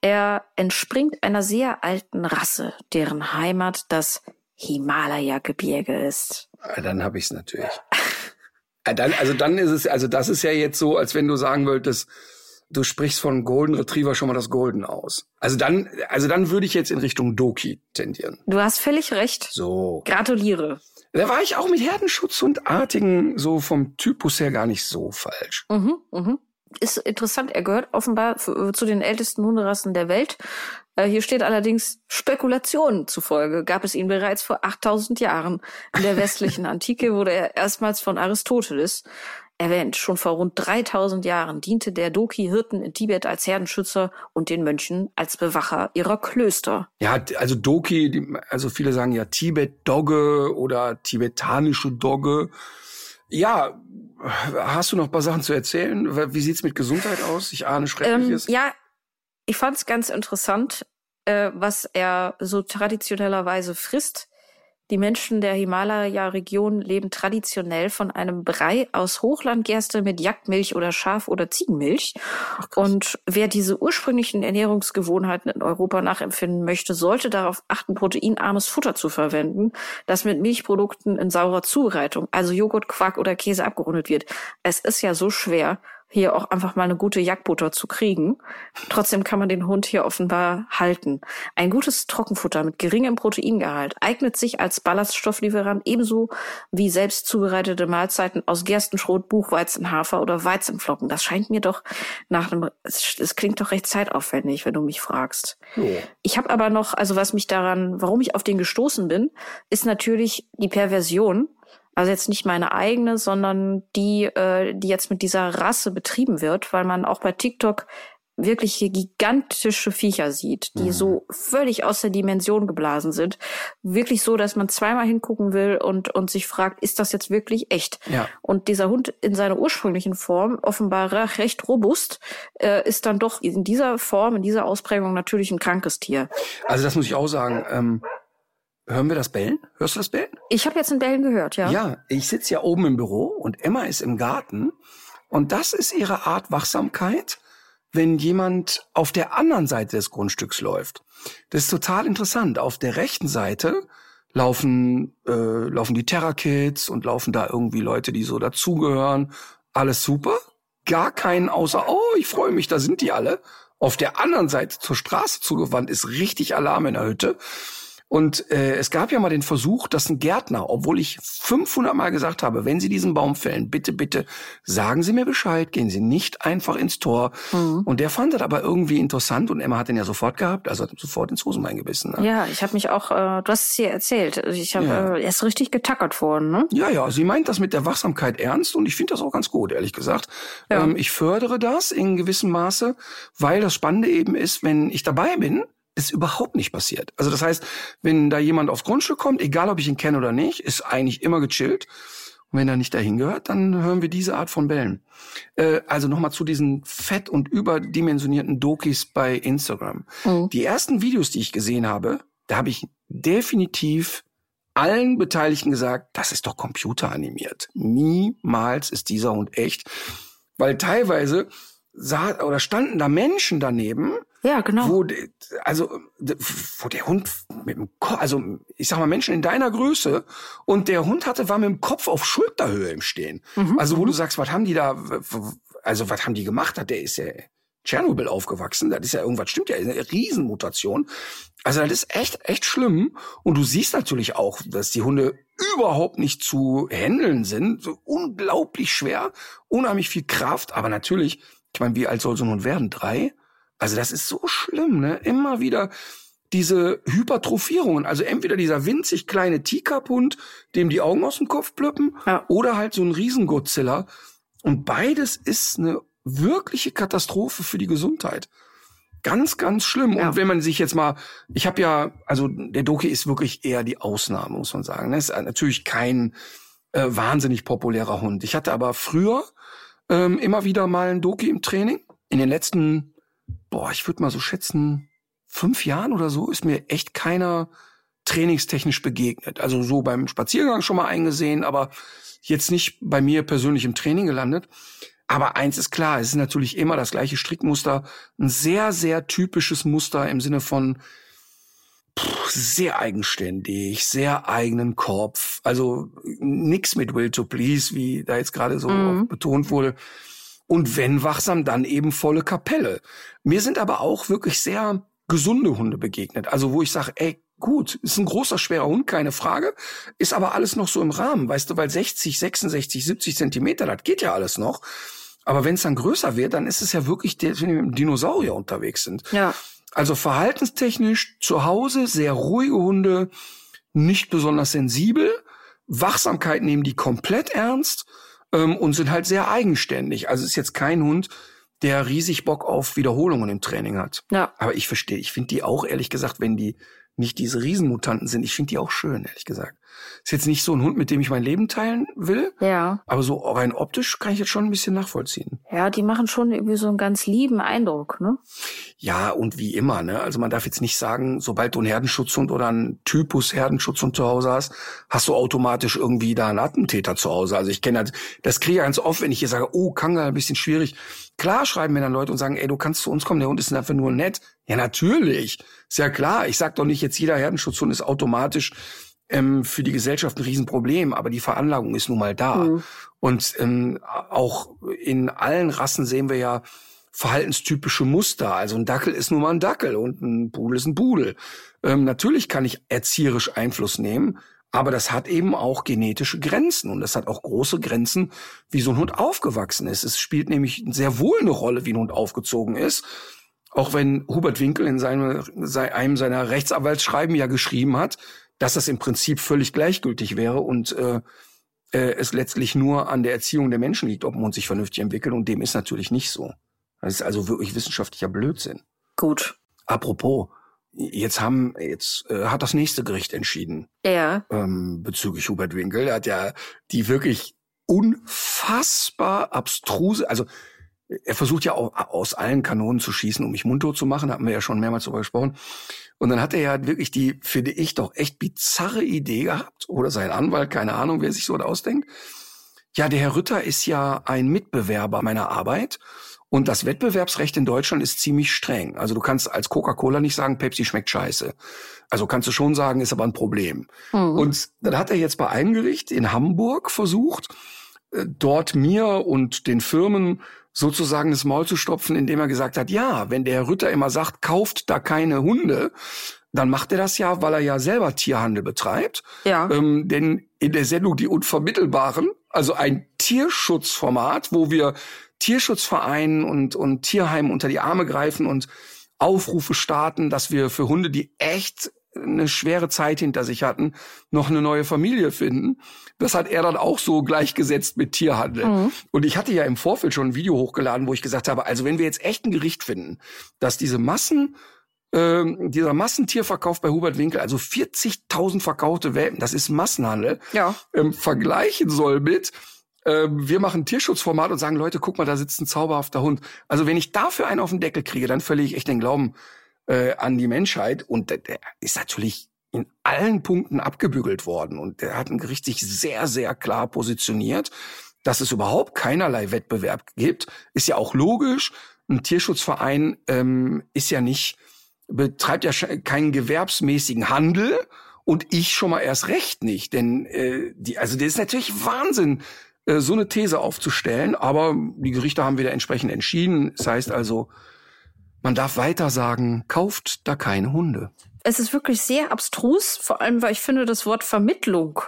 Er entspringt einer sehr alten Rasse, deren Heimat das Himalaya-Gebirge ist. Ah, Dann habe ich es natürlich. Ah, dann, also dann ist es, also das ist ja jetzt so, als wenn du sagen wolltest, du sprichst von Golden Retriever schon mal das Golden aus. Also dann, also dann würde ich jetzt in Richtung Doki tendieren. Du hast völlig recht. So. Gratuliere. Da war ich auch mit Herdenschutz und Artigen so vom Typus her gar nicht so falsch. Mhm, mhm. Ist interessant. Er gehört offenbar zu den ältesten Hunderassen der Welt. Äh, hier steht allerdings Spekulationen zufolge gab es ihn bereits vor 8000 Jahren. In der westlichen Antike wurde er erstmals von Aristoteles erwähnt. Schon vor rund 3000 Jahren diente der Doki-Hirten in Tibet als Herdenschützer und den Mönchen als Bewacher ihrer Klöster. Ja, also Doki, also viele sagen ja Tibet-Dogge oder tibetanische Dogge. Ja, hast du noch ein paar Sachen zu erzählen? Wie sieht's mit Gesundheit aus? Ich ahne Ähm, Schreckliches. ja, ich fand es ganz interessant, äh, was er so traditionellerweise frisst. Die Menschen der Himalaya-Region leben traditionell von einem Brei aus Hochlandgerste mit Jagdmilch oder Schaf- oder Ziegenmilch. Und wer diese ursprünglichen Ernährungsgewohnheiten in Europa nachempfinden möchte, sollte darauf achten, proteinarmes Futter zu verwenden, das mit Milchprodukten in saurer Zubereitung, also Joghurt, Quark oder Käse abgerundet wird. Es ist ja so schwer, hier auch einfach mal eine gute Jagdbutter zu kriegen. Trotzdem kann man den Hund hier offenbar halten. Ein gutes Trockenfutter mit geringem Proteingehalt eignet sich als Ballaststofflieferant ebenso wie selbst zubereitete Mahlzeiten aus Gerstenschrot, Buchweizen, Hafer oder Weizenflocken. Das scheint mir doch nach einem, es, es klingt doch recht zeitaufwendig, wenn du mich fragst. Jo. Ich habe aber noch, also was mich daran, warum ich auf den gestoßen bin, ist natürlich die Perversion. Also jetzt nicht meine eigene, sondern die, äh, die jetzt mit dieser Rasse betrieben wird, weil man auch bei TikTok wirklich gigantische Viecher sieht, die mhm. so völlig aus der Dimension geblasen sind. Wirklich so, dass man zweimal hingucken will und, und sich fragt, ist das jetzt wirklich echt? Ja. Und dieser Hund in seiner ursprünglichen Form, offenbar recht robust, äh, ist dann doch in dieser Form, in dieser Ausprägung natürlich ein krankes Tier. Also das muss ich auch sagen. Ähm Hören wir das Bellen? Hörst du das Bellen? Ich habe jetzt ein Bellen gehört, ja. Ja, ich sitze ja oben im Büro und Emma ist im Garten. Und das ist ihre Art Wachsamkeit wenn jemand auf der anderen Seite des Grundstücks läuft. Das ist total interessant. Auf der rechten Seite laufen, äh, laufen die Terra Kids und laufen da irgendwie Leute, die so dazugehören. Alles super. Gar keinen außer, oh, ich freue mich, da sind die alle. Auf der anderen Seite zur Straße zugewandt ist richtig Alarm in der Hütte. Und äh, es gab ja mal den Versuch, dass ein Gärtner, obwohl ich 500 Mal gesagt habe, wenn Sie diesen Baum fällen, bitte, bitte sagen Sie mir Bescheid, gehen Sie nicht einfach ins Tor. Mhm. Und der fand das aber irgendwie interessant und Emma hat den ja sofort gehabt, also hat sofort ins Hosenbein gebissen. Ne? Ja, ich habe mich auch, äh, du hast es hier erzählt, ich habe, ja. äh, er ist richtig getackert worden. Ne? Ja, ja, sie meint das mit der Wachsamkeit ernst und ich finde das auch ganz gut, ehrlich gesagt. Ja. Ähm, ich fördere das in gewissem Maße, weil das Spannende eben ist, wenn ich dabei bin, ist überhaupt nicht passiert. Also das heißt, wenn da jemand aufs Grundstück kommt, egal ob ich ihn kenne oder nicht, ist eigentlich immer gechillt. Und wenn er nicht dahin gehört, dann hören wir diese Art von Bällen. Äh, also nochmal zu diesen fett und überdimensionierten Dokis bei Instagram. Mhm. Die ersten Videos, die ich gesehen habe, da habe ich definitiv allen Beteiligten gesagt, das ist doch computeranimiert. Niemals ist dieser Hund echt. Weil teilweise sah oder standen da Menschen daneben, ja, genau. Wo, also, wo der Hund mit dem Kopf, also ich sag mal Menschen in deiner Größe und der Hund hatte, war mit dem Kopf auf Schulterhöhe im Stehen. Mhm. Also wo du sagst, was haben die da, also was haben die gemacht? Der ist ja Tschernobyl aufgewachsen, das ist ja irgendwas, stimmt ja, eine Riesenmutation. Also das ist echt, echt schlimm. Und du siehst natürlich auch, dass die Hunde überhaupt nicht zu handeln sind. So unglaublich schwer, unheimlich viel Kraft, aber natürlich, ich meine, wie alt soll so ein Hund werden? Drei? Also das ist so schlimm, ne? Immer wieder diese Hypertrophierungen. Also entweder dieser winzig kleine Teacup-Hund, dem die Augen aus dem Kopf plöppen, ja. oder halt so ein Riesengodzilla. Und beides ist eine wirkliche Katastrophe für die Gesundheit. Ganz, ganz schlimm. Ja. Und wenn man sich jetzt mal, ich habe ja, also der Doki ist wirklich eher die Ausnahme, muss man sagen. Das ist natürlich kein äh, wahnsinnig populärer Hund. Ich hatte aber früher ähm, immer wieder mal einen Doki im Training. In den letzten boah, ich würde mal so schätzen, fünf Jahren oder so ist mir echt keiner trainingstechnisch begegnet. Also so beim Spaziergang schon mal eingesehen, aber jetzt nicht bei mir persönlich im Training gelandet. Aber eins ist klar, es ist natürlich immer das gleiche Strickmuster, ein sehr, sehr typisches Muster im Sinne von pff, sehr eigenständig, sehr eigenen Kopf. Also nix mit Will to Please, wie da jetzt gerade so mhm. betont wurde. Und wenn wachsam, dann eben volle Kapelle. Mir sind aber auch wirklich sehr gesunde Hunde begegnet. Also wo ich sage, ey, gut, ist ein großer, schwerer Hund, keine Frage, ist aber alles noch so im Rahmen, weißt du, weil 60, 66, 70 Zentimeter, das geht ja alles noch. Aber wenn es dann größer wird, dann ist es ja wirklich, der, wenn wir mit einem Dinosaurier unterwegs sind. Ja. Also verhaltenstechnisch zu Hause sehr ruhige Hunde, nicht besonders sensibel. Wachsamkeit nehmen die komplett ernst ähm, und sind halt sehr eigenständig. Also ist jetzt kein Hund, der riesig Bock auf Wiederholungen im Training hat. Ja. Aber ich verstehe, ich finde die auch, ehrlich gesagt, wenn die nicht diese Riesenmutanten sind, ich finde die auch schön, ehrlich gesagt. Ist jetzt nicht so ein Hund, mit dem ich mein Leben teilen will. Ja. Aber so rein optisch kann ich jetzt schon ein bisschen nachvollziehen. Ja, die machen schon irgendwie so einen ganz lieben Eindruck, ne? Ja, und wie immer, ne? Also man darf jetzt nicht sagen, sobald du einen Herdenschutzhund oder einen Typus Herdenschutzhund zu Hause hast, hast du automatisch irgendwie da einen Attentäter zu Hause. Also ich kenne das, das kriege ich ganz oft, wenn ich hier sage, oh, Kanga, ein bisschen schwierig. Klar schreiben mir dann Leute und sagen, ey, du kannst zu uns kommen, der Hund ist einfach nur nett. Ja, natürlich. Ist ja klar. Ich sag doch nicht, jetzt jeder Herdenschutzhund ist automatisch ähm, für die Gesellschaft ein Riesenproblem, aber die Veranlagung ist nun mal da. Mhm. Und ähm, auch in allen Rassen sehen wir ja verhaltenstypische Muster. Also ein Dackel ist nun mal ein Dackel und ein Pudel ist ein Pudel. Ähm, natürlich kann ich erzieherisch Einfluss nehmen, aber das hat eben auch genetische Grenzen und das hat auch große Grenzen, wie so ein Hund aufgewachsen ist. Es spielt nämlich sehr wohl eine Rolle, wie ein Hund aufgezogen ist. Auch wenn Hubert Winkel in seinem, einem seiner Rechtsanwaltsschreiben ja geschrieben hat, dass das im Prinzip völlig gleichgültig wäre und äh, äh, es letztlich nur an der Erziehung der Menschen liegt, ob Hund sich vernünftig entwickelt. Und dem ist natürlich nicht so. Das ist also wirklich wissenschaftlicher Blödsinn. Gut. Apropos, jetzt haben, jetzt äh, hat das nächste Gericht entschieden Ja. ähm, bezüglich Hubert Winkel. Er hat ja die wirklich unfassbar abstruse, also er versucht ja auch aus allen Kanonen zu schießen, um mich mundtot zu machen, hatten wir ja schon mehrmals darüber gesprochen. Und dann hat er ja wirklich die, finde ich, doch echt bizarre Idee gehabt, oder sein Anwalt, keine Ahnung, wer sich so ausdenkt. Ja, der Herr Rütter ist ja ein Mitbewerber meiner Arbeit. Und das Wettbewerbsrecht in Deutschland ist ziemlich streng. Also du kannst als Coca-Cola nicht sagen, Pepsi schmeckt scheiße. Also kannst du schon sagen, ist aber ein Problem. Mhm. Und dann hat er jetzt bei einem Gericht in Hamburg versucht, äh, dort mir und den Firmen sozusagen das Maul zu stopfen, indem er gesagt hat, ja, wenn der Herr Rütter immer sagt, kauft da keine Hunde, dann macht er das ja, weil er ja selber Tierhandel betreibt. ja. Ähm, denn in der Sendung Die Unvermittelbaren, also ein Tierschutzformat, wo wir Tierschutzvereinen und, und Tierheimen unter die Arme greifen und Aufrufe starten, dass wir für Hunde, die echt eine schwere Zeit hinter sich hatten, noch eine neue Familie finden. Das hat er dann auch so gleichgesetzt mit Tierhandel. Mhm. Und ich hatte ja im Vorfeld schon ein Video hochgeladen, wo ich gesagt habe, also wenn wir jetzt echt ein Gericht finden, dass diese Massen ähm, dieser Massentierverkauf bei Hubert Winkel, also 40.000 verkaufte Welpen, das ist Massenhandel, Ja. ähm, vergleichen soll mit, ähm, wir machen Tierschutzformat und sagen, Leute, guck mal, da sitzt ein zauberhafter Hund. Also wenn ich dafür einen auf den Deckel kriege, dann verliere ich echt den Glauben äh, an die Menschheit. Und der, der ist natürlich in allen Punkten abgebügelt worden. Und der hat ein Gericht sich sehr, sehr klar positioniert, dass es überhaupt keinerlei Wettbewerb gibt. Ist ja auch logisch. Ein Tierschutzverein ähm, ist ja nicht, betreibt ja keinen gewerbsmäßigen Handel und ich schon mal erst recht nicht. Denn äh, die, also das ist natürlich Wahnsinn, äh, so eine These aufzustellen, aber die Gerichte haben wieder entsprechend entschieden. Das heißt also, man darf weiter sagen, kauft da keine Hunde. Es ist wirklich sehr abstrus, vor allem, weil ich finde, das Wort Vermittlung,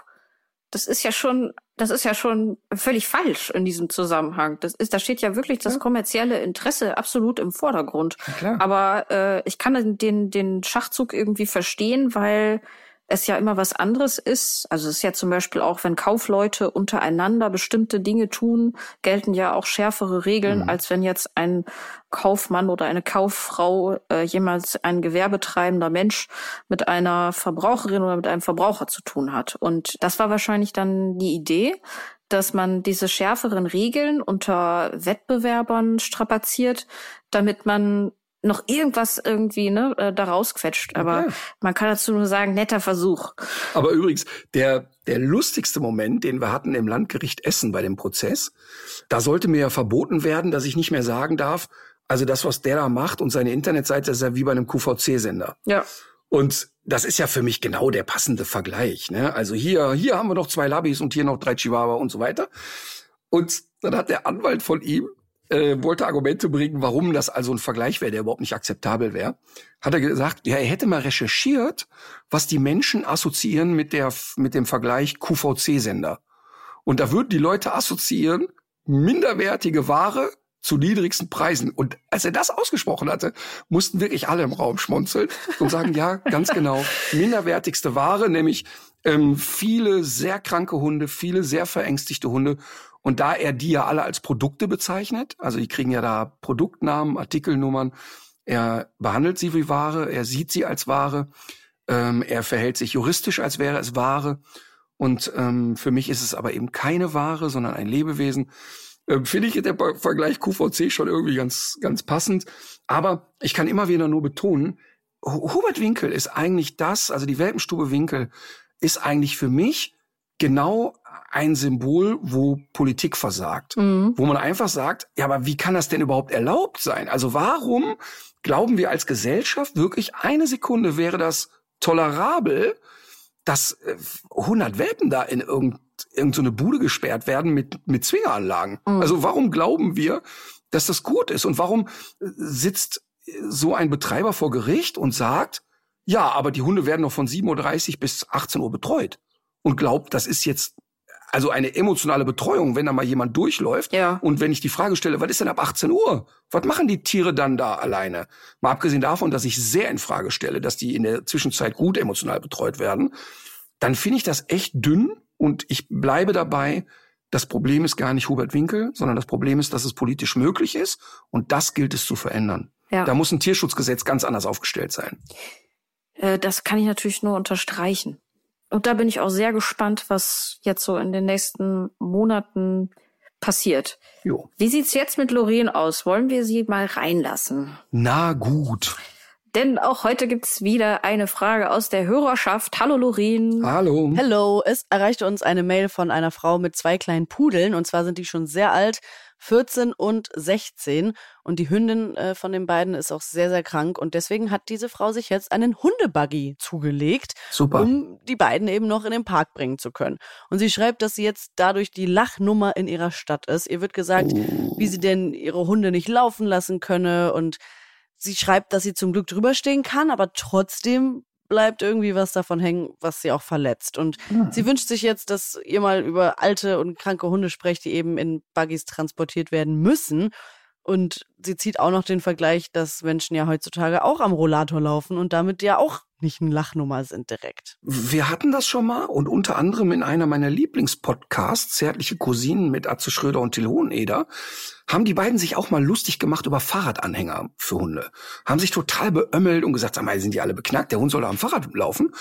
das ist ja schon, das ist ja schon völlig falsch in diesem Zusammenhang. Das ist, da steht ja wirklich das kommerzielle Interesse absolut im Vordergrund. klar. Aber äh, ich kann den, den Schachzug irgendwie verstehen, weil es ja immer was anderes ist. Also es ist ja zum Beispiel auch, wenn Kaufleute untereinander bestimmte Dinge tun, gelten ja auch schärfere Regeln, als wenn jetzt ein Kaufmann oder eine Kauffrau äh, jemals ein gewerbetreibender Mensch mit einer Verbraucherin oder mit einem Verbraucher zu tun hat. Und das war wahrscheinlich dann die Idee, dass man diese schärferen Regeln unter Wettbewerbern strapaziert, damit man noch irgendwas irgendwie ne, äh, da rausquetscht. Aber Ja. man kann dazu nur sagen, netter Versuch. Aber übrigens, der, der lustigste Moment, den wir hatten im Landgericht Essen bei dem Prozess, da sollte mir ja verboten werden, dass ich nicht mehr sagen darf, also das, was der da macht und seine Internetseite, das ist ja wie bei einem QVC-Sender. Ja. Und das ist ja für mich genau der passende Vergleich. Ne? Also hier, hier haben wir noch zwei Labis und hier noch drei Chihuahua und so weiter. Und dann hat der Anwalt von ihm äh, wollte Argumente bringen, warum das also ein Vergleich wäre, der überhaupt nicht akzeptabel wäre. Hat er gesagt, ja, er hätte mal recherchiert, was die Menschen assoziieren mit der mit dem Vergleich QVC-Sender. Und da würden die Leute assoziieren minderwertige Ware zu niedrigsten Preisen. Und als er das ausgesprochen hatte, mussten wirklich alle im Raum schmunzeln und sagen, ja, ganz genau, minderwertigste Ware, nämlich ähm, viele sehr kranke Hunde, viele sehr verängstigte Hunde. Und da er die ja alle als Produkte bezeichnet, also die kriegen ja da Produktnamen, Artikelnummern, er behandelt sie wie Ware, er sieht sie als Ware, ähm, er verhält sich juristisch, als wäre es Ware. Und ähm, für mich ist es aber eben keine Ware, sondern ein Lebewesen. Ähm, Finde ich der Ver- Vergleich QVC schon irgendwie ganz, ganz passend. Aber ich kann immer wieder nur betonen, Hu- Hubert Winkel ist eigentlich das, also die Welpenstube Winkel ist eigentlich für mich genau ein Symbol, wo Politik versagt. Mhm. Wo man einfach sagt, ja, aber wie kann das denn überhaupt erlaubt sein? Also warum glauben wir als Gesellschaft wirklich eine Sekunde wäre das tolerabel, dass äh, 100 Welpen da in irgend, irgend so Bude gesperrt werden mit, mit Zwingeranlagen. Also warum glauben wir, dass das gut ist? Und warum äh, sitzt äh, so ein Betreiber vor Gericht und sagt, ja, aber die Hunde werden noch von 7.30 Uhr bis 18 Uhr betreut und glaubt, das ist jetzt also eine emotionale Betreuung, wenn da mal jemand durchläuft. Ja. Und wenn ich die Frage stelle, was ist denn ab 18 Uhr? Was machen die Tiere dann da alleine? Mal abgesehen davon, dass ich sehr in Frage stelle, dass die in der Zwischenzeit gut emotional betreut werden, dann finde ich das echt dünn Und ich bleibe dabei, das Problem ist gar nicht Hubert Winkel, sondern das Problem ist, dass es politisch möglich ist und das gilt es zu verändern. Ja. Da muss ein Tierschutzgesetz ganz anders aufgestellt sein. Äh, das kann ich natürlich nur unterstreichen. Und da bin ich auch sehr gespannt, was jetzt so in den nächsten Monaten passiert. Jo. Wie sieht's jetzt mit Loreen aus? Wollen wir sie mal reinlassen? Na gut. Denn auch heute gibt's wieder eine Frage aus der Hörerschaft. Hallo Loreen. Hallo. Hallo. Es erreichte uns eine Mail von einer Frau mit zwei kleinen Pudeln. Und zwar sind die schon sehr alt, 14 und 16. Und die Hündin äh, von den beiden ist auch sehr, sehr krank. Und deswegen hat diese Frau sich jetzt einen Hundebuggy zugelegt, Super. um die beiden eben noch in den Park bringen zu können. Und sie schreibt, dass sie jetzt dadurch die Lachnummer in ihrer Stadt ist. Ihr wird gesagt, oh. wie sie denn ihre Hunde nicht laufen lassen könne und Sie schreibt, dass sie zum Glück drüber stehen kann, aber trotzdem bleibt irgendwie was davon hängen, was sie auch verletzt. Und mhm. sie wünscht sich jetzt, dass ihr mal über alte und kranke Hunde sprecht, die eben in Buggies transportiert werden müssen. Und sie zieht auch noch den Vergleich, dass Menschen ja heutzutage auch am Rollator laufen und damit ja auch nicht eine Lachnummer sind direkt. Wir hatten das schon mal und unter anderem in einer meiner Lieblingspodcasts, Zärtliche Cousinen mit Atze Schröder und Till Hoheneder, haben die beiden sich auch mal lustig gemacht über Fahrradanhänger für Hunde. Haben sich total beömmelt und gesagt, sag mal, sind die alle beknackt, der Hund soll da am Fahrrad laufen.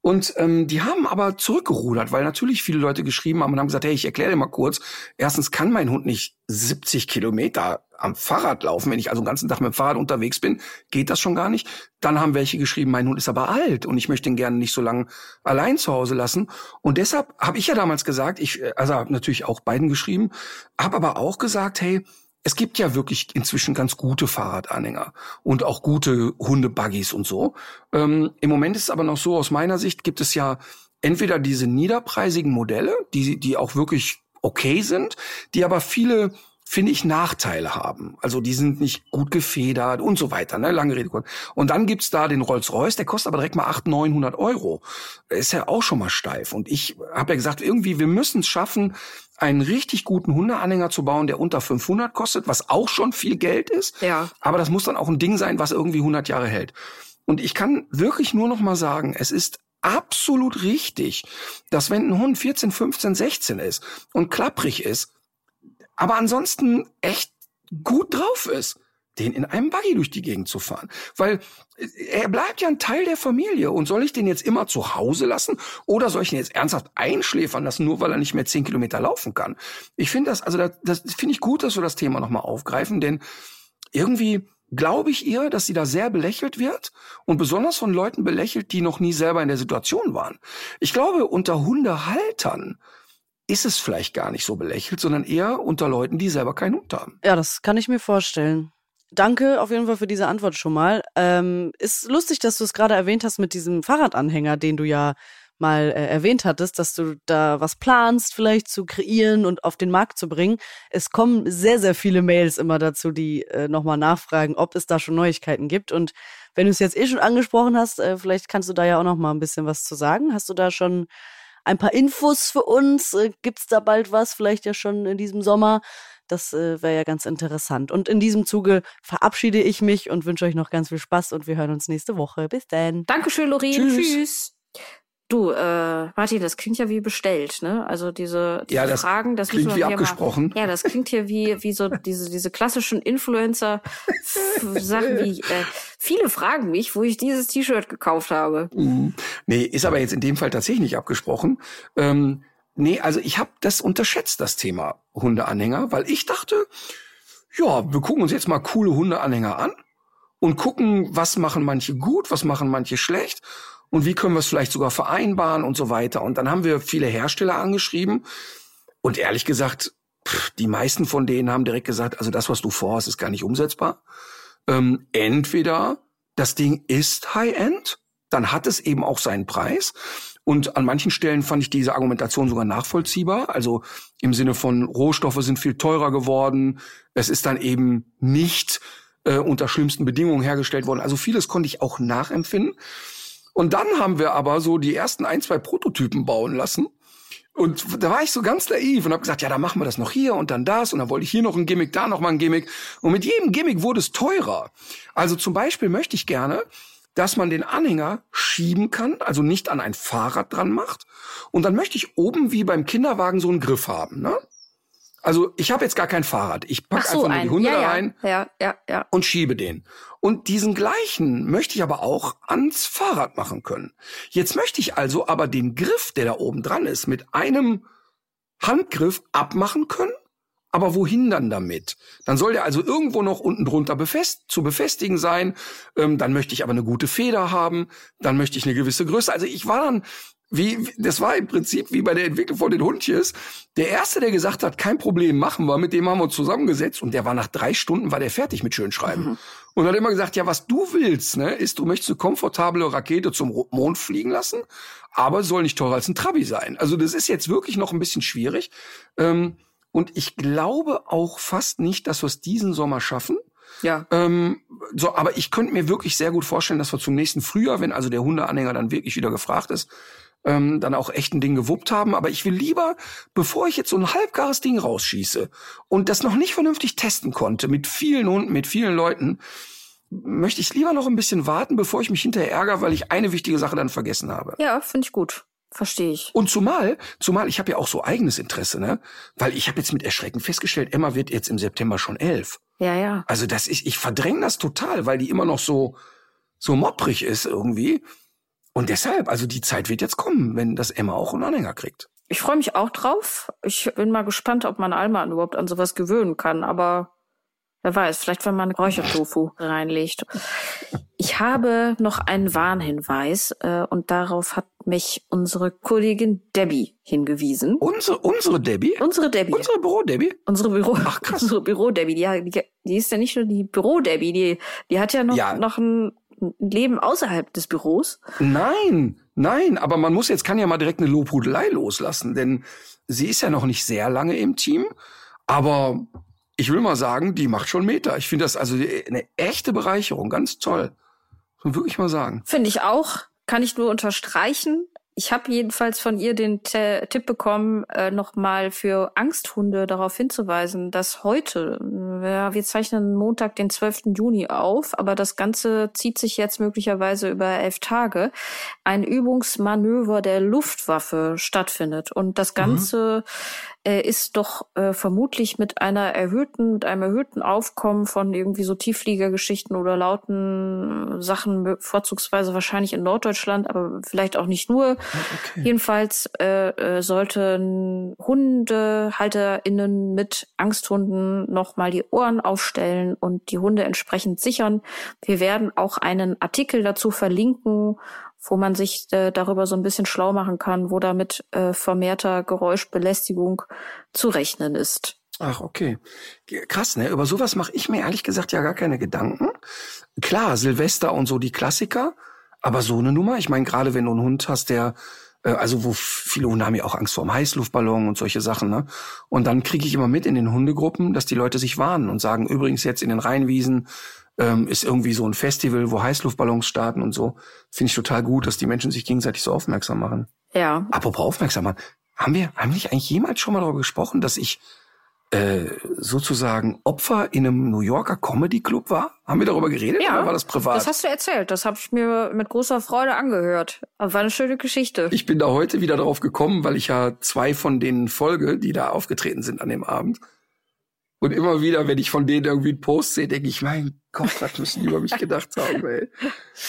Und ähm, die haben aber zurückgerudert, weil natürlich viele Leute geschrieben haben und haben gesagt, hey, ich erkläre dir mal kurz, erstens kann mein Hund nicht 70 Kilometer am Fahrrad laufen. Wenn ich also den ganzen Tag mit dem Fahrrad unterwegs bin, geht das schon gar nicht. Dann haben welche geschrieben, mein Hund ist aber alt und ich möchte ihn gerne nicht so lange allein zu Hause lassen. Und deshalb habe ich ja damals gesagt, ich, also habe natürlich auch beiden geschrieben, habe aber auch gesagt, hey, es gibt ja wirklich inzwischen ganz gute Fahrradanhänger und auch gute Hundebuggies und so. Ähm, Im Moment ist es aber noch so, aus meiner Sicht gibt es ja entweder diese niederpreisigen Modelle, die, die auch wirklich okay sind, die aber viele finde ich, Nachteile haben. Also die sind nicht gut gefedert und so weiter. Ne? Lange Rede. Und dann gibt's da den Rolls-Royce, der kostet aber direkt mal 800, 900 Euro. Ist ja auch schon mal steif. Und ich habe ja gesagt, irgendwie, wir müssen es schaffen, einen richtig guten Hundeanhänger zu bauen, der unter 500 kostet, was auch schon viel Geld ist. Ja. Aber das muss dann auch ein Ding sein, was irgendwie 100 Jahre hält. Und ich kann wirklich nur noch mal sagen, es ist absolut richtig, dass wenn ein Hund 14, 15, 16 ist und klapprig ist, aber ansonsten echt gut drauf ist, den in einem Buggy durch die Gegend zu fahren. Weil äh, er bleibt ja ein Teil der Familie. Und soll ich den jetzt immer zu Hause lassen? Oder soll ich ihn jetzt ernsthaft einschläfern lassen, nur weil er nicht mehr zehn Kilometer laufen kann? Ich finde das, also das, das finde ich gut, dass wir das Thema nochmal aufgreifen, denn irgendwie glaube ich ihr, dass sie da sehr belächelt wird und besonders von Leuten belächelt, die noch nie selber in der Situation waren. Ich glaube, unter Hundehaltern ist es vielleicht gar nicht so belächelt, sondern eher unter Leuten, die selber keinen Hund haben. Ja, das kann ich mir vorstellen. Danke auf jeden Fall für diese Antwort schon mal. Ähm, ist lustig, dass du es gerade erwähnt hast mit diesem Fahrradanhänger, den du ja mal äh, erwähnt hattest, dass du da was planst, vielleicht zu kreieren und auf den Markt zu bringen. Es kommen sehr, sehr viele Mails immer dazu, die äh, nochmal nachfragen, ob es da schon Neuigkeiten gibt. Und wenn du es jetzt eh schon angesprochen hast, äh, vielleicht kannst du da ja auch noch mal ein bisschen was zu sagen. Hast du da schon ein paar Infos für uns? Äh, Gibt es da bald was? Vielleicht ja schon in diesem Sommer. Das äh, wäre ja ganz interessant. Und in diesem Zuge verabschiede ich mich und wünsche euch noch ganz viel Spaß und wir hören uns nächste Woche. Bis dann. Dankeschön, Lorin. Tschüss. Tschüss. Du, äh, Martin, das klingt ja wie bestellt, ne? Also diese, diese ja, das Fragen, das klingt wie abgesprochen. Mal, ja, das klingt hier wie wie so diese diese klassischen Influencer Sachen wie äh, viele fragen mich, wo ich dieses T-Shirt gekauft habe. Mhm. Nee, ist aber jetzt in dem Fall tatsächlich nicht abgesprochen. Ähm, nee, also ich habe das unterschätzt das Thema Hundeanhänger, weil ich dachte, ja, wir gucken uns jetzt mal coole Hundeanhänger an und gucken, was machen manche gut, was machen manche schlecht und wie können wir es vielleicht sogar vereinbaren und so weiter. Und dann haben wir viele Hersteller angeschrieben und ehrlich gesagt, die meisten von denen haben direkt gesagt, also das, was du vorhast, ist gar nicht umsetzbar. Ähm, entweder das Ding ist High-End, dann hat es eben auch seinen Preis. Und an manchen Stellen fand ich diese Argumentation sogar nachvollziehbar. Also im Sinne von Rohstoffe sind viel teurer geworden. Es ist dann eben nicht äh, unter schlimmsten Bedingungen hergestellt worden. Also vieles konnte ich auch nachempfinden. Und dann haben wir aber so die ersten ein, zwei Prototypen bauen lassen. Und da war ich so ganz naiv und habe gesagt, ja, da machen wir das noch hier und dann das und dann wollte ich hier noch ein Gimmick, da noch mal ein Gimmick. Und mit jedem Gimmick wurde es teurer. Also zum Beispiel möchte ich gerne, dass man den Anhänger schieben kann, also nicht an ein Fahrrad dran macht. Und dann möchte ich oben wie beim Kinderwagen so einen Griff haben. Ne? Also ich habe jetzt gar kein Fahrrad. Ich pack Ach so, einfach nur die ein. Hunde ja, da rein Ja, ja, ja. und schiebe den. Und diesen gleichen möchte ich aber auch ans Fahrrad machen können. Jetzt möchte ich also aber den Griff, der da oben dran ist, mit einem Handgriff abmachen können. Aber wohin dann damit? Dann soll der also irgendwo noch unten drunter befest zu befestigen sein. Ähm, dann möchte ich aber eine gute Feder haben. Dann möchte ich eine gewisse Größe. Also ich war dann, wie, das war im Prinzip wie bei der Entwicklung von den Hundches. Der erste, der gesagt hat, kein Problem, machen wir, mit dem haben wir uns zusammengesetzt und der war nach drei Stunden war der fertig mit Schönschreiben. Und hat immer gesagt, ja, was du willst, ne, ist, du möchtest eine komfortable Rakete zum Mond fliegen lassen, aber soll nicht teurer als ein Trabi sein. Also das ist jetzt wirklich noch ein bisschen schwierig. Ähm, und ich glaube auch fast nicht, dass wir es diesen Sommer schaffen. Ja. Ähm, so, aber ich könnte mir wirklich sehr gut vorstellen, dass wir zum nächsten Frühjahr, wenn also der Hundeanhänger dann wirklich wieder gefragt ist, ähm, dann auch echt ein Ding gewuppt haben. Aber ich will lieber, bevor ich jetzt so ein halbgares Ding rausschieße und das noch nicht vernünftig testen konnte, mit vielen Hunden, mit vielen Leuten, möchte ich lieber noch ein bisschen warten, bevor ich mich hinterher ärgere, weil ich eine wichtige Sache dann vergessen habe. Ja, finde ich gut. Verstehe ich. Und zumal, zumal ich habe ja auch so eigenes Interesse, ne? Weil ich habe jetzt mit Erschrecken festgestellt, Emma wird jetzt im September schon elf. Ja, ja. Also das ist, ich verdränge das total, weil die immer noch so so mopprig ist irgendwie. Und deshalb, also die Zeit wird jetzt kommen, wenn das Emma auch einen Anhänger kriegt. Ich freue mich auch drauf. Ich bin mal gespannt, ob man Alma überhaupt an sowas gewöhnen kann, aber wer weiß, vielleicht wenn man Räuchertofu reinlegt. Ich habe noch einen Warnhinweis äh, und darauf hat mich unsere Kollegin Debbie hingewiesen. Unsere, unsere Debbie? Unsere Debbie. Unsere Büro-Debbie? Unsere Büro, Ach, krass. unsere Büro-Debbie, die, die, die ist ja nicht nur die Büro-Debbie, die, die hat ja noch, Ja. noch ein Leben außerhalb des Büros. Nein, nein, aber man muss jetzt, kann ja mal direkt eine Lobhudelei loslassen, denn sie ist ja noch nicht sehr lange im Team, aber ich will mal sagen, die macht schon Meter. Ich finde das also eine echte Bereicherung, ganz toll. Muss man wirklich mal sagen. Finde ich auch. Kann ich nur unterstreichen. Ich habe jedenfalls von ihr den T Tipp bekommen, äh, nochmal für Angsthunde darauf hinzuweisen, dass heute, äh, ja, wir zeichnen Montag, den 12. Juni auf, aber das Ganze zieht sich jetzt möglicherweise über elf Tage, ein Übungsmanöver der Luftwaffe stattfindet. Und das Ganze äh, ist doch äh, vermutlich mit einer erhöhten, mit einem erhöhten Aufkommen von irgendwie so Tieffliegergeschichten oder lauten Sachen, mö- vorzugsweise wahrscheinlich in Norddeutschland, aber vielleicht auch nicht nur. Jedenfalls äh, äh, sollten HundehalterInnen mit Angsthunden nochmal die Ohren aufstellen und die Hunde entsprechend sichern. Wir werden auch einen Artikel dazu verlinken, wo man sich äh, darüber so ein bisschen schlau machen kann, wo damit äh, vermehrter Geräuschbelästigung zu rechnen ist. Ach, okay. Krass, ne? Über sowas mache ich mir ehrlich gesagt ja gar keine Gedanken. Klar, Silvester und so die Klassiker, aber so eine Nummer, ich meine, gerade wenn du einen Hund hast, der, äh, also wo viele Hunde haben ja auch Angst vor dem Heißluftballon und solche Sachen, ne? Und dann kriege ich immer mit in den Hundegruppen, dass die Leute sich warnen und sagen, übrigens jetzt in den Rheinwiesen ähm, ist irgendwie so ein Festival, wo Heißluftballons starten und so. Finde ich total gut, dass die Menschen sich gegenseitig so aufmerksam machen. Ja, Apropos aufmerksam machen, haben wir, haben wir eigentlich jemals schon mal darüber gesprochen, dass ich äh, sozusagen Opfer in einem New Yorker Comedy Club war? Haben wir darüber geredet Ja, oder war das privat? das hast du erzählt. Das habe ich mir mit großer Freude angehört. Aber War eine schöne Geschichte. ich bin da heute wieder drauf gekommen, weil ich ja zwei von denen folge, die da aufgetreten sind an dem Abend. Und immer wieder, wenn ich von denen irgendwie einen Post sehe, denke ich, mein Gott, was müssen die über mich gedacht haben, ey.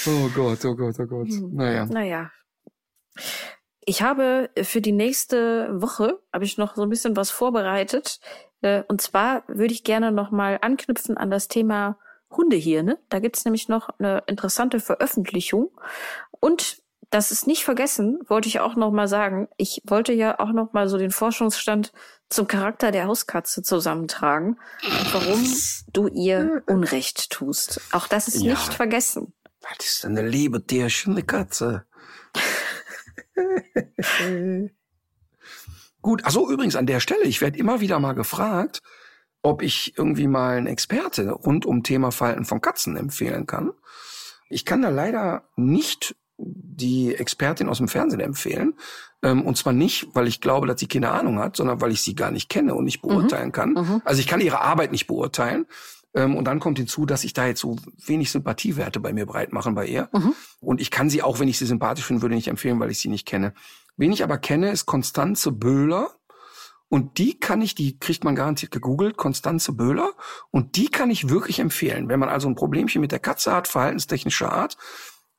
Oh Gott, oh Gott, oh Gott. Hm. Naja. Naja. Ich habe für die nächste Woche habe ich noch so ein bisschen was vorbereitet. Äh, Und zwar würde ich gerne noch mal anknüpfen an das Thema Hundehirne. Da gibt's nämlich noch eine interessante Veröffentlichung. Und das ist nicht vergessen, wollte ich auch noch mal sagen. Ich wollte ja auch noch mal so den Forschungsstand zum Charakter der Hauskatze zusammentragen warum du ihr Unrecht tust. Auch das ist Ja. nicht vergessen. Was ist denn eine liebe Tierchen, eine Katze? Gut, also übrigens an der Stelle, ich werde immer wieder mal gefragt, ob ich irgendwie mal einen Experte rund um Thema Verhalten von Katzen empfehlen kann. Ich kann da leider nicht die Expertin aus dem Fernsehen empfehlen. Ähm, und zwar nicht, weil ich glaube, dass sie keine Ahnung hat, sondern weil ich sie gar nicht kenne und nicht beurteilen kann. Mhm. Also ich kann ihre Arbeit nicht beurteilen. Ähm, und dann kommt hinzu, dass ich da jetzt so wenig Sympathiewerte bei mir breit machen bei ihr. Mhm. Und ich kann sie auch, wenn ich sie sympathisch finde, würde nicht empfehlen, weil ich sie nicht kenne. Wen ich aber kenne, ist Konstanze Böhler. Und die kann ich, die kriegt man garantiert gegoogelt, Konstanze Böhler. Und die kann ich wirklich empfehlen. Wenn man also ein Problemchen mit der Katze hat, verhaltenstechnischer Art,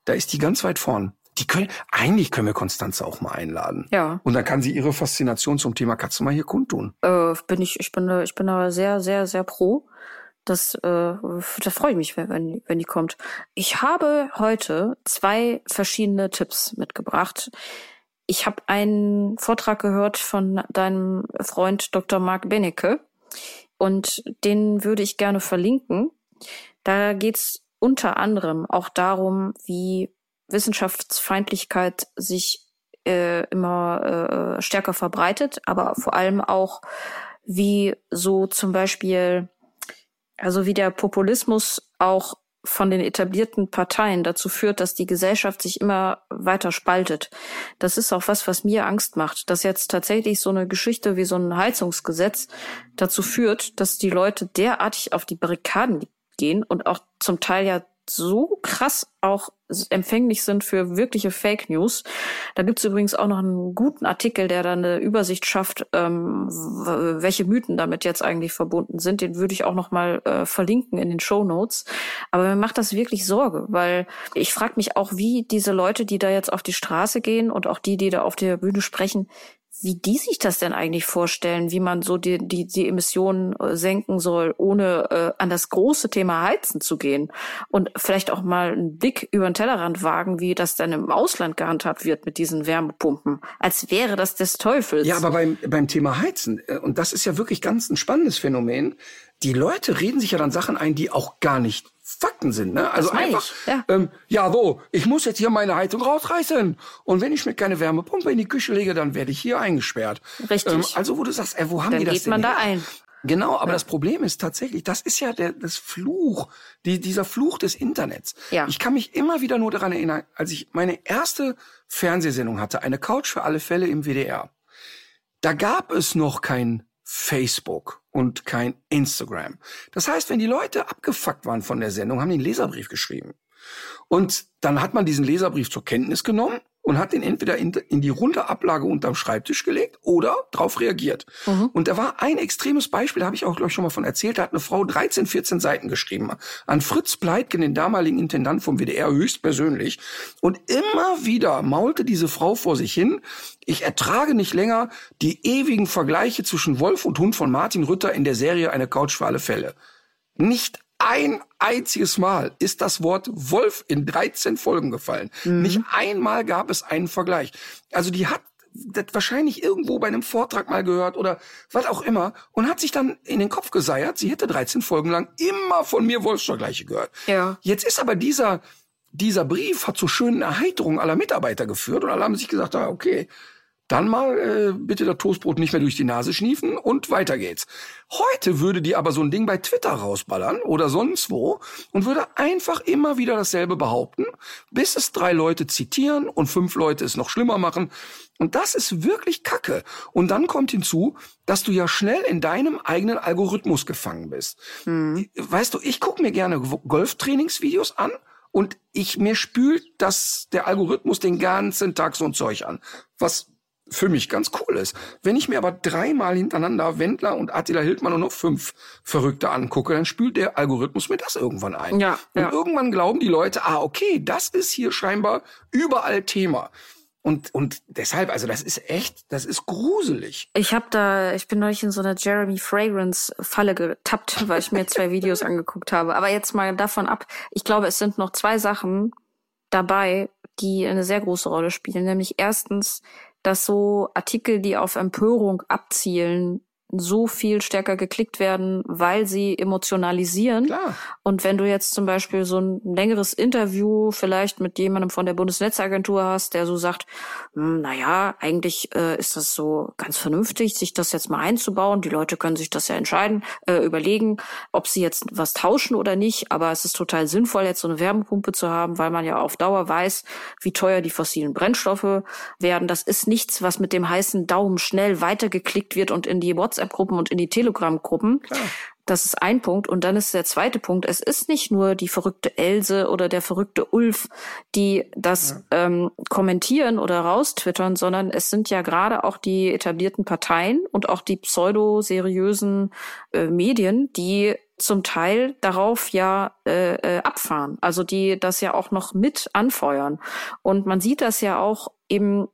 da ist die ganz weit vorn. Die können, eigentlich können wir Konstanze auch mal einladen. Ja. Und dann kann sie ihre Faszination zum Thema Katze mal hier kundtun. Äh, bin ich, ich bin, da- ich bin aber sehr, sehr, sehr pro. Das, äh, da freue ich mich, wenn, wenn, die kommt. Ich habe heute zwei verschiedene Tipps mitgebracht. Ich habe einen Vortrag gehört von deinem Freund Dr. Mark Benecke und den würde ich gerne verlinken. Da geht's unter anderem auch darum, wie Wissenschaftsfeindlichkeit sich äh, immer äh, stärker verbreitet, aber vor allem auch, wie so zum Beispiel, also wie der Populismus auch von den etablierten Parteien dazu führt, dass die Gesellschaft sich immer weiter spaltet. Das ist auch was, was mir Angst macht, dass jetzt tatsächlich so eine Geschichte wie so ein Heizungsgesetz dazu führt, dass die Leute derartig auf die Barrikaden gehen und auch zum Teil ja so krass auch empfänglich sind für wirkliche Fake News. Da gibt's übrigens auch noch einen guten Artikel, der da eine Übersicht schafft, ähm, welche Mythen damit jetzt eigentlich verbunden sind. Den würde ich auch noch mal äh, verlinken in den Show Notes. Aber mir macht das wirklich Sorge, weil ich frage mich auch, wie diese Leute, die da jetzt auf die Straße gehen und auch die, die da auf der Bühne sprechen, wie die sich das denn eigentlich vorstellen, wie man so die, die, die Emissionen äh, senken soll, ohne äh, an das große Thema Heizen zu gehen. Und vielleicht auch mal einen Blick über den Tellerrand wagen, wie das dann im Ausland gehandhabt wird mit diesen Wärmepumpen. Als wäre das des Teufels. Ja, aber beim, beim Thema Heizen, äh, und das ist ja wirklich ganz ein spannendes Phänomen, die Leute reden sich ja dann Sachen ein, die auch gar nicht Fakten sind. Ne? Also einfach, ich, ja. Ähm, ja so, ich muss jetzt hier meine Heizung rausreißen. Und wenn ich mir keine Wärmepumpe in die Küche lege, dann werde ich hier eingesperrt. Richtig. Ähm, also wo du sagst, ey, wo haben Dann die das geht denn man da her? ein. Genau, aber das Problem ist tatsächlich, das ist ja der, das Fluch, die, dieser Fluch des Internets. Ja. Ich kann mich immer wieder nur daran erinnern, als ich meine erste Fernsehsendung hatte, eine Couch für alle Fälle im WDR. Da gab es noch kein Facebook und kein Instagram. Das heißt, wenn die Leute abgefuckt waren von der Sendung, haben die einen Leserbrief geschrieben. Und dann hat man diesen Leserbrief zur Kenntnis genommen und hat den entweder in, in die runde Ablage unterm Schreibtisch gelegt oder darauf reagiert. Und da war ein extremes Beispiel, da habe ich auch, glaube ich, schon mal von erzählt, da hat eine Frau 13, 14 Seiten geschrieben an Fritz Pleitgen, den damaligen Intendant vom WDR, höchstpersönlich. Und immer wieder maulte diese Frau vor sich hin, ich ertrage nicht länger die ewigen Vergleiche zwischen Wolf und Hund von Martin Rütter in der Serie Eine Couch für alle Fälle. Nicht ein einziges Mal ist das Wort Wolf in 13 Folgen gefallen. Nicht einmal gab es einen Vergleich. Also die hat das wahrscheinlich irgendwo bei einem Vortrag mal gehört oder was auch immer und hat sich dann in den Kopf geseiert, sie hätte 13 Folgen lang immer von mir Wolfsvergleiche gehört. Ja. Jetzt ist aber dieser, dieser Brief hat zu schönen Erheiterungen aller Mitarbeiter geführt und alle haben sich gesagt, ah, okay, dann mal äh, bitte das Toastbrot nicht mehr durch die Nase schniefen und weiter geht's. Heute würde die aber so ein Ding bei Twitter rausballern oder sonst wo und würde einfach immer wieder dasselbe behaupten, bis es drei Leute zitieren und fünf Leute es noch schlimmer machen. Und das ist wirklich Kacke. Und dann kommt hinzu, dass du ja schnell in deinem eigenen Algorithmus gefangen bist. Weißt du, ich gucke mir gerne Golftrainingsvideos an und ich mir spült das der Algorithmus den ganzen Tag so ein Zeug an, was für mich ganz cool ist. Wenn ich mir aber dreimal hintereinander Wendler und Attila Hildmann und noch fünf Verrückte angucke, dann spült der Algorithmus mir das irgendwann ein. Ja, und ja. irgendwann glauben die Leute, ah, okay, das ist hier scheinbar überall Thema. Und, und deshalb, also das ist echt, das ist gruselig. Ich habe da, ich bin neulich in so einer Jeremy Fragrance Falle getappt, weil ich mir zwei Videos angeguckt habe. Aber jetzt mal davon ab. Ich glaube, es sind noch zwei Sachen dabei, die eine sehr große Rolle spielen. Nämlich erstens, dass so Artikel, die auf Empörung abzielen, so viel stärker geklickt werden, weil sie emotionalisieren. Klar. Und wenn du jetzt zum Beispiel so ein längeres Interview vielleicht mit jemandem von der Bundesnetzagentur hast, der so sagt, hm, na ja, eigentlich äh, ist das so ganz vernünftig, sich das jetzt mal einzubauen. Die Leute können sich das ja entscheiden, äh, überlegen, ob sie jetzt was tauschen oder nicht. Aber es ist total sinnvoll, jetzt so eine Wärmepumpe zu haben, weil man ja auf Dauer weiß, wie teuer die fossilen Brennstoffe werden. Das ist nichts, was mit dem heißen Daumen schnell weitergeklickt wird und in die WhatsApp-Gruppen und in die Telegram-Gruppen. Das ist ein Punkt. Und dann ist der zweite Punkt, es ist nicht nur die verrückte Else oder der verrückte Ulf, die das ja. ähm, kommentieren oder raustwittern, sondern es sind ja gerade auch die etablierten Parteien und auch die pseudo-seriösen äh, Medien, die zum Teil darauf ja äh, äh, abfahren, also die das ja auch noch mit anfeuern. Und man sieht das ja auch eben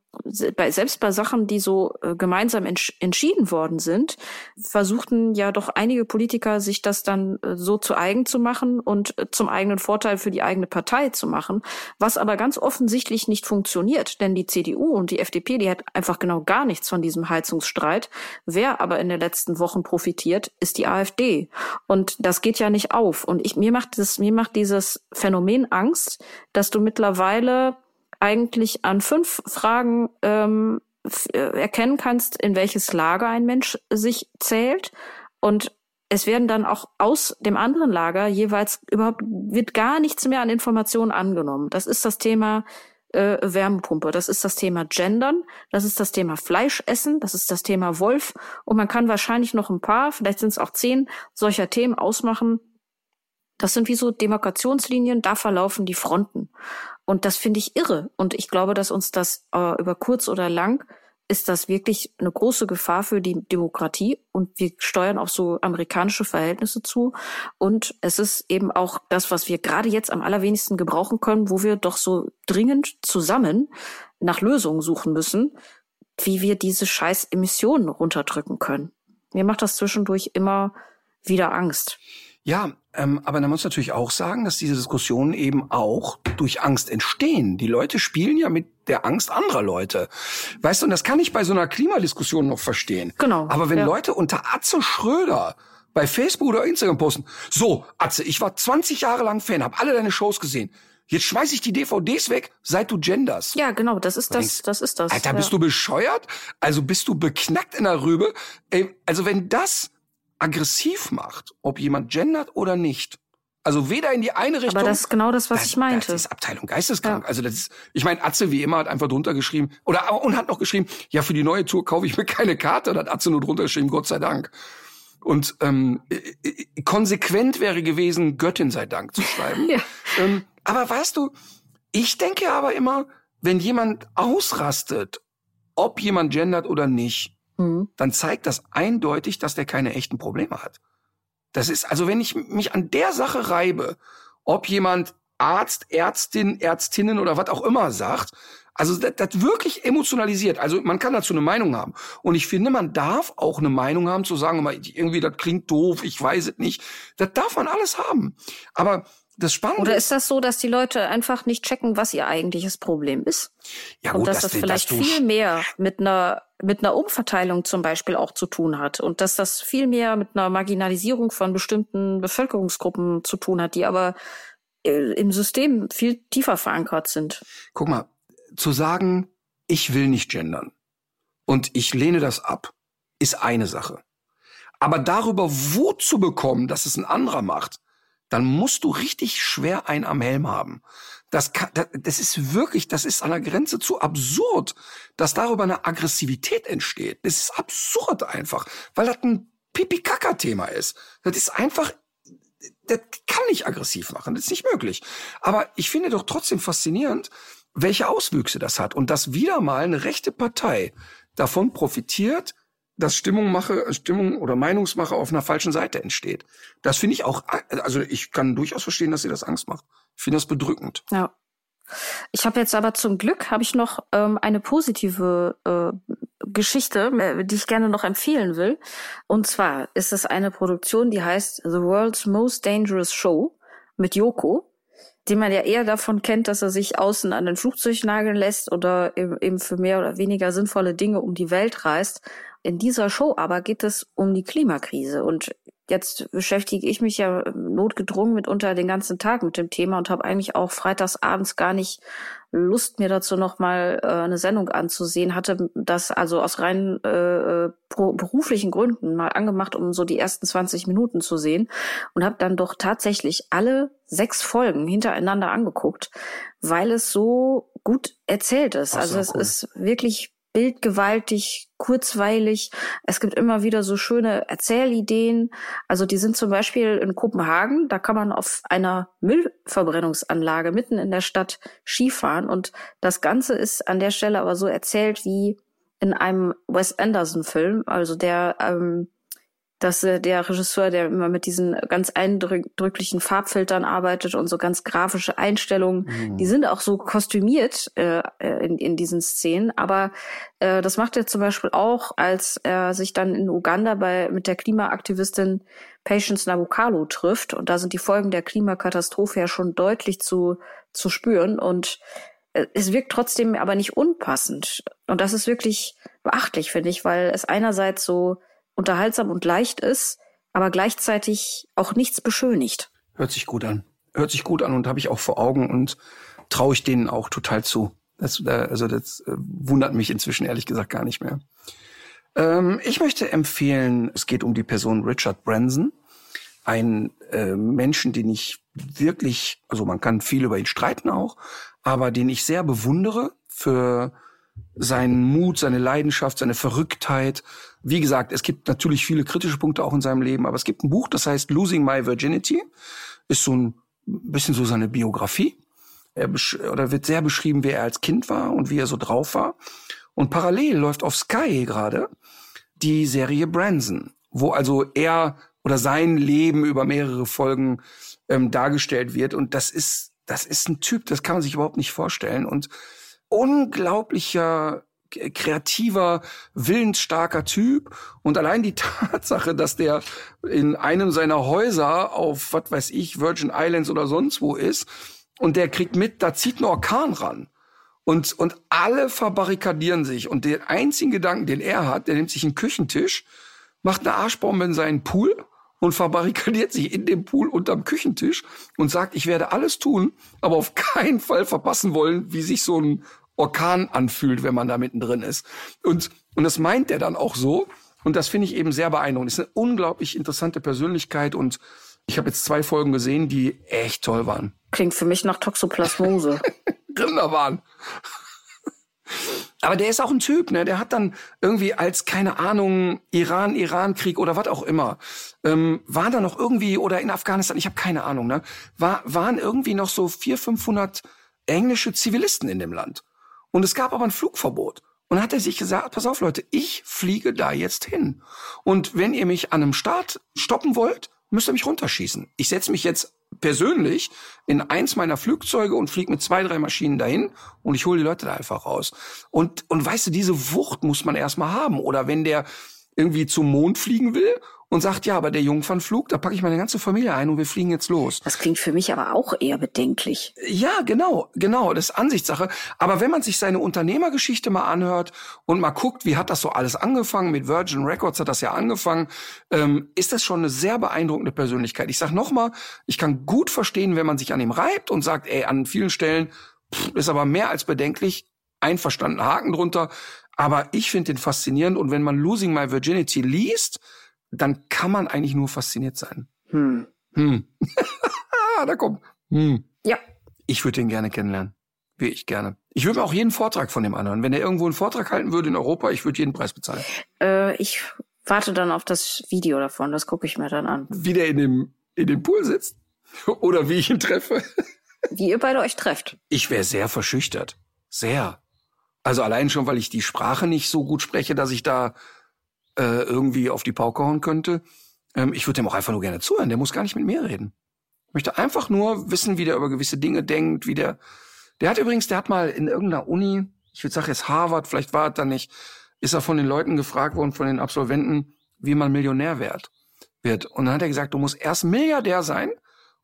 bei, selbst bei Sachen, die so äh, gemeinsam entsch entschieden worden sind, versuchten ja doch einige Politiker, sich das dann äh, so zu eigen zu machen und äh, zum eigenen Vorteil für die eigene Partei zu machen, was aber ganz offensichtlich nicht funktioniert, denn die CDU und die FDP, die hat einfach genau gar nichts von diesem Heizungsstreit. Wer aber in den letzten Wochen profitiert, ist die AfD. Und das geht ja nicht auf. Und ich, mir macht das, mir macht dieses Phänomen Angst, dass du mittlerweile eigentlich an fünf Fragen ähm, äh, erkennen kannst, in welches Lager ein Mensch sich zählt. Und es werden dann auch aus dem anderen Lager jeweils überhaupt wird gar nichts mehr an Informationen angenommen. Das ist das Thema äh, Wärmepumpe, das ist das Thema Gendern, das ist das Thema Fleischessen, das ist das Thema Wolf und man kann wahrscheinlich noch ein paar, vielleicht sind es auch zehn solcher Themen ausmachen. Das sind wie so Demarkationslinien, da verlaufen die Fronten. Und das finde ich irre. Und ich glaube, dass uns das äh, über kurz oder lang ist das wirklich eine große Gefahr für die Demokratie und wir steuern auch so amerikanische Verhältnisse zu. Und es ist eben auch das, was wir gerade jetzt am allerwenigsten gebrauchen können, wo wir doch so dringend zusammen nach Lösungen suchen müssen, wie wir diese scheiß Emissionen runterdrücken können. Mir macht das zwischendurch immer wieder Angst. Ja, ähm, aber man muss natürlich auch sagen, dass diese Diskussionen eben auch durch Angst entstehen. Die Leute spielen ja mit der Angst anderer Leute. Weißt du, und das kann ich bei so einer Klimadiskussion noch verstehen. Genau. Aber wenn ja. Leute unter Atze Schröder bei Facebook oder Instagram posten, so, Atze, ich war 20 Jahre lang Fan, habe alle deine Shows gesehen. Jetzt schmeiß ich die DVDs weg, seit du genders. Ja, genau, das ist das, das ist das. Alter, ja. bist du bescheuert? Also bist du beknackt in der Rübe? Ey, also wenn das aggressiv macht, ob jemand gendert oder nicht. Also weder in die eine Richtung. Aber das ist genau das, was das, ich meinte. Das ist Abteilung Geisteskrank. Ja. Also das ist, ich meine, Atze wie immer hat einfach drunter geschrieben oder und hat noch geschrieben, ja für die neue Tour kaufe ich mir keine Karte. Da hat Atze nur drunter geschrieben, Gott sei Dank. Und ähm, konsequent wäre gewesen, Göttin sei Dank zu schreiben. ja. ähm, aber weißt du, ich denke aber immer, wenn jemand ausrastet, ob jemand gendert oder nicht, mhm. dann zeigt das eindeutig, dass der keine echten Probleme hat. Das ist, also wenn ich mich an der Sache reibe, ob jemand Arzt, Ärztin, Ärztinnen oder was auch immer sagt, also das, das wirklich emotionalisiert. Also man kann dazu eine Meinung haben. Und ich finde, man darf auch eine Meinung haben, zu sagen, irgendwie, das klingt doof, ich weiß es nicht. Das darf man alles haben. Aber das Spannende. Oder ist das so, dass die Leute einfach nicht checken, was ihr eigentliches Problem ist? Ja, gut, und dass das, das vielleicht dass viel mehr mit einer mit einer Umverteilung zum Beispiel auch zu tun hat und dass das viel mehr mit einer Marginalisierung von bestimmten Bevölkerungsgruppen zu tun hat, die aber äh, im System viel tiefer verankert sind. Guck mal, zu sagen, ich will nicht gendern und ich lehne das ab, ist eine Sache. Aber darüber Wut zu bekommen, dass es ein anderer macht, dann musst du richtig schwer ein am Helm haben. Das, kann, das ist wirklich, das ist an der Grenze zu absurd, dass darüber eine Aggressivität entsteht. Das ist absurd einfach, weil das ein Pipi-Kaka-Thema ist. Das ist einfach, das kann nicht aggressiv machen, das ist nicht möglich. Aber ich finde doch trotzdem faszinierend, welche Auswüchse das hat und dass wieder mal eine rechte Partei davon profitiert, dass Stimmung mache, Stimmung oder Meinungsmache auf einer falschen Seite entsteht. Das finde ich auch, also ich kann durchaus verstehen, dass sie das Angst macht. Ich finde das bedrückend. Ja. Ich habe jetzt aber zum Glück habe ich noch ähm, eine positive äh, Geschichte, äh, die ich gerne noch empfehlen will. Und zwar ist es eine Produktion, die heißt The World's Most Dangerous Show mit Yoko, den man ja eher davon kennt, dass er sich außen an den Flugzeug nageln lässt oder eben für mehr oder weniger sinnvolle Dinge um die Welt reist. In dieser Show aber geht es um die Klimakrise und jetzt beschäftige ich mich ja notgedrungen mitunter den ganzen Tag mit dem Thema und habe eigentlich auch freitags abends gar nicht Lust, mir dazu nochmal äh, eine Sendung anzusehen. Hatte das also aus rein äh, beruflichen Gründen mal angemacht, um so die ersten 20 Minuten zu sehen und habe dann doch tatsächlich alle sechs Folgen hintereinander angeguckt, weil es so gut erzählt ist. Ach, also es cool. ist wirklich bildgewaltig, kurzweilig. Es gibt immer wieder so schöne Erzählideen. Also die sind zum Beispiel in Kopenhagen, da kann man auf einer Müllverbrennungsanlage mitten in der Stadt Skifahren und das Ganze ist an der Stelle aber so erzählt wie in einem Wes Anderson-Film, also der ähm, dass äh, der Regisseur, der immer mit diesen ganz eindrücklichen Farbfiltern arbeitet und so ganz grafische Einstellungen, mhm. die sind auch so kostümiert äh, äh, in, in diesen Szenen. Aber äh, das macht er zum Beispiel auch, als er sich dann in Uganda bei mit der Klimaaktivistin Patience Nabukalo trifft. Und da sind die Folgen der Klimakatastrophe ja schon deutlich zu, zu spüren. Und äh, es wirkt trotzdem aber nicht unpassend. Und das ist wirklich beachtlich, finde ich, weil es einerseits so unterhaltsam und leicht ist, aber gleichzeitig auch nichts beschönigt. Hört sich gut an. Hört sich gut an und habe ich auch vor Augen und traue ich denen auch total zu. Das, äh, also das äh, wundert mich inzwischen ehrlich gesagt gar nicht mehr. Ähm, ich möchte empfehlen, es geht um die Person Richard Branson, ein äh, Menschen, den ich wirklich, also man kann viel über ihn streiten auch, aber den ich sehr bewundere für seinen Mut, seine Leidenschaft, seine Verrücktheit. Wie gesagt, es gibt natürlich viele kritische Punkte auch in seinem Leben, aber es gibt ein Buch, das heißt Losing My Virginity. Ist so ein bisschen so seine Biografie. Er oder wird sehr beschrieben, wer er als Kind war und wie er so drauf war. Und parallel läuft auf Sky gerade die Serie Branson, wo also er oder sein Leben über mehrere Folgen ähm, dargestellt wird. Und das ist, das ist ein Typ, das kann man sich überhaupt nicht vorstellen. Und unglaublicher kreativer, willensstarker Typ. Und allein die Tatsache, dass der in einem seiner Häuser auf, was weiß ich, Virgin Islands oder sonst wo ist, und der kriegt mit, da zieht ein Orkan ran. Und, und alle verbarrikadieren sich. Und den einzigen Gedanken, den er hat, der nimmt sich einen Küchentisch, macht eine Arschbombe in seinen Pool und verbarrikadiert sich in dem Pool unterm Küchentisch und sagt, ich werde alles tun, aber auf keinen Fall verpassen wollen, wie sich so ein Orkan anfühlt, wenn man da mittendrin ist. Und, und das meint er dann auch so. Und das finde ich eben sehr beeindruckend. Ist eine unglaublich interessante Persönlichkeit und ich habe jetzt zwei Folgen gesehen, die echt toll waren. Klingt für mich nach Toxoplasmose. Rinderwahn. Aber der ist auch ein Typ, ne? Der hat dann irgendwie als, keine Ahnung, Iran-Iran-Krieg oder was auch immer, ähm, war da noch irgendwie, oder in Afghanistan, ich habe keine Ahnung, ne? War, waren irgendwie noch so vier, 500 englische Zivilisten in dem Land. Und es gab aber ein Flugverbot. Und hat er sich gesagt, pass auf Leute, ich fliege da jetzt hin. Und wenn ihr mich an einem Start stoppen wollt, müsst ihr mich runterschießen. Ich setze mich jetzt persönlich in eins meiner Flugzeuge und fliege mit zwei, drei Maschinen dahin und ich hole die Leute da einfach raus. Und, und weißt du, diese Wucht muss man erstmal haben. Oder wenn der irgendwie zum Mond fliegen will und sagt, ja, aber der Jungfernflug, da packe ich meine ganze Familie ein und wir fliegen jetzt los. Das klingt für mich aber auch eher bedenklich. Ja, genau, genau, das ist Ansichtssache. Aber wenn man sich seine Unternehmergeschichte mal anhört und mal guckt, wie hat das so alles angefangen, mit Virgin Records hat das ja angefangen, ähm, ist das schon eine sehr beeindruckende Persönlichkeit. Ich sag nochmal, ich kann gut verstehen, wenn man sich an ihm reibt und sagt, ey, an vielen Stellen pff, ist aber mehr als bedenklich, einverstanden, Haken drunter. Aber ich finde den faszinierend und wenn man Losing My Virginity liest, dann kann man eigentlich nur fasziniert sein. Hm. Hm. da kommt. Hm. Ja. Ich würde ihn gerne kennenlernen. Will ich gerne. Ich würde mir auch jeden Vortrag von dem anhören. Wenn er irgendwo einen Vortrag halten würde in Europa, ich würde jeden Preis bezahlen. Äh, ich warte dann auf das Video davon. Das gucke ich mir dann an. Wie der in dem, in dem Pool sitzt? Oder wie ich ihn treffe? wie ihr beide euch trefft. Ich wäre sehr verschüchtert. Sehr. Also allein schon, weil ich die Sprache nicht so gut spreche, dass ich da äh, irgendwie auf die Pauke hauen könnte. Ähm, ich würde dem auch einfach nur gerne zuhören. Der muss gar nicht mit mir reden. Ich möchte einfach nur wissen, wie der über gewisse Dinge denkt, wie der. Der hat übrigens, der hat mal in irgendeiner Uni, ich würde sagen jetzt Harvard, vielleicht war es da nicht, ist er von den Leuten gefragt worden, von den Absolventen, wie man Millionär wird. wird. Und dann hat er gesagt, du musst erst Milliardär sein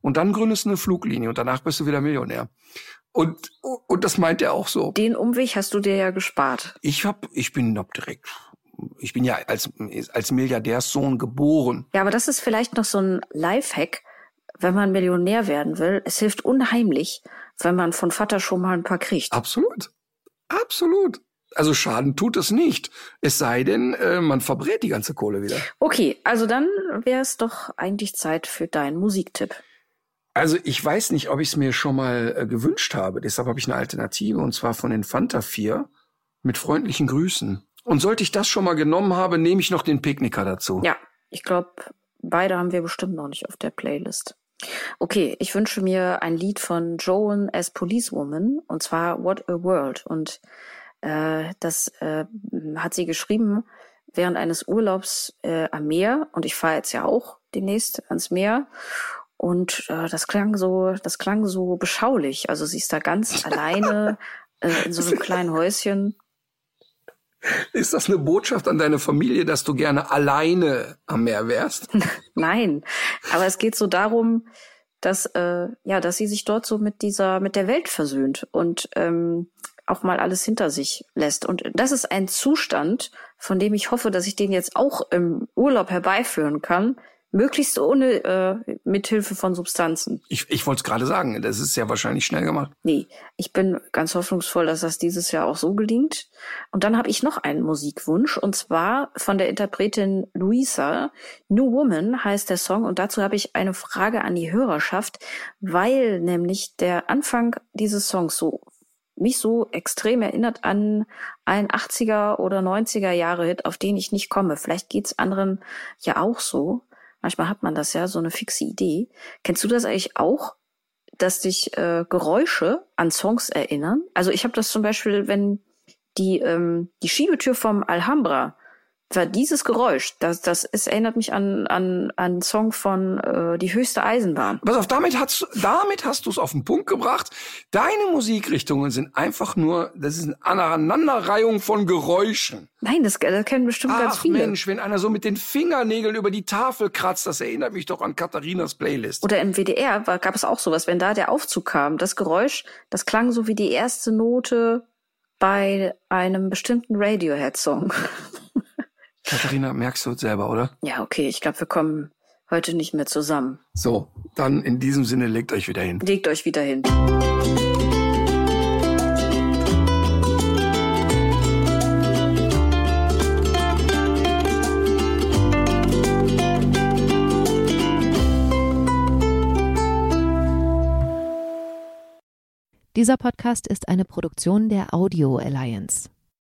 und dann gründest du eine Fluglinie und danach bist du wieder Millionär. Und, und das meint er auch so. Den Umweg hast du dir ja gespart. Ich hab, ich bin ab direkt ich bin ja als, als Milliardärssohn geboren. Ja, aber das ist vielleicht noch so ein Lifehack, wenn man Millionär werden will. Es hilft unheimlich, wenn man von Vater schon mal ein paar kriegt. Absolut. Absolut. Also Schaden tut es nicht. Es sei denn, äh, man verbrät die ganze Kohle wieder. Okay, also dann wäre es doch eigentlich Zeit für deinen Musiktipp. Also ich weiß nicht, ob ich es mir schon mal äh, gewünscht habe. Deshalb habe ich eine Alternative und zwar von den Fanta 4 Mit freundlichen Grüßen. Und sollte ich das schon mal genommen habe, nehme ich noch den Picknicker dazu. Ja, ich glaube, beide haben wir bestimmt noch nicht auf der Playlist. Okay, ich wünsche mir ein Lied von Joan as Policewoman und zwar What a World. Und äh, das äh, hat sie geschrieben während eines Urlaubs äh, am Meer. Und ich fahre jetzt ja auch demnächst ans Meer. Und äh, das klang so, das klang so beschaulich. Also sie ist da ganz alleine äh, in so einem kleinen Häuschen. Ist das eine Botschaft an deine Familie, dass du gerne alleine am Meer wärst? Nein, aber es geht so darum, dass äh, ja, dass sie sich dort so mit dieser mit der Welt versöhnt und ähm, auch mal alles hinter sich lässt. Und das ist ein Zustand, von dem ich hoffe, dass ich den jetzt auch im Urlaub herbeiführen kann, Möglichst ohne äh, Mithilfe von Substanzen. Ich, ich wollte es gerade sagen, das ist ja wahrscheinlich schnell gemacht. Nee, ich bin ganz hoffnungsvoll, dass das dieses Jahr auch so gelingt. Und dann habe ich noch einen Musikwunsch, und zwar von der Interpretin Luisa. New Woman heißt der Song, und dazu habe ich eine Frage an die Hörerschaft, weil nämlich der Anfang dieses Songs so mich so extrem erinnert an einen 80er oder 90er Jahre Hit, auf den ich nicht komme. Vielleicht geht's anderen ja auch so. Manchmal hat man das ja, so eine fixe Idee. Kennst du das eigentlich auch, dass dich äh, Geräusche an Songs erinnern? Also ich habe das zum Beispiel, wenn die, ähm, die Schiebetür vom Alhambra war dieses Geräusch, das, das es erinnert mich an an an einen Song von äh, die höchste Eisenbahn. Pass auf, damit hast damit hast du es auf den Punkt gebracht. Deine Musikrichtungen sind einfach nur, das ist eine Aneinanderreihung von Geräuschen. Nein, das, das kennen bestimmt Ach, ganz viele. Mensch, wenn einer so mit den Fingernägeln über die Tafel kratzt, das erinnert mich doch an Katharinas Playlist. Oder im WDR war, gab es auch sowas, wenn da der Aufzug kam, das Geräusch, das klang so wie die erste Note bei einem bestimmten Radiohead-Song. Katharina, merkst du es selber, oder? Ja, okay, ich glaube, wir kommen heute nicht mehr zusammen. So, dann in diesem Sinne legt euch wieder hin. Legt euch wieder hin. Dieser Podcast ist eine Produktion der Audio Alliance.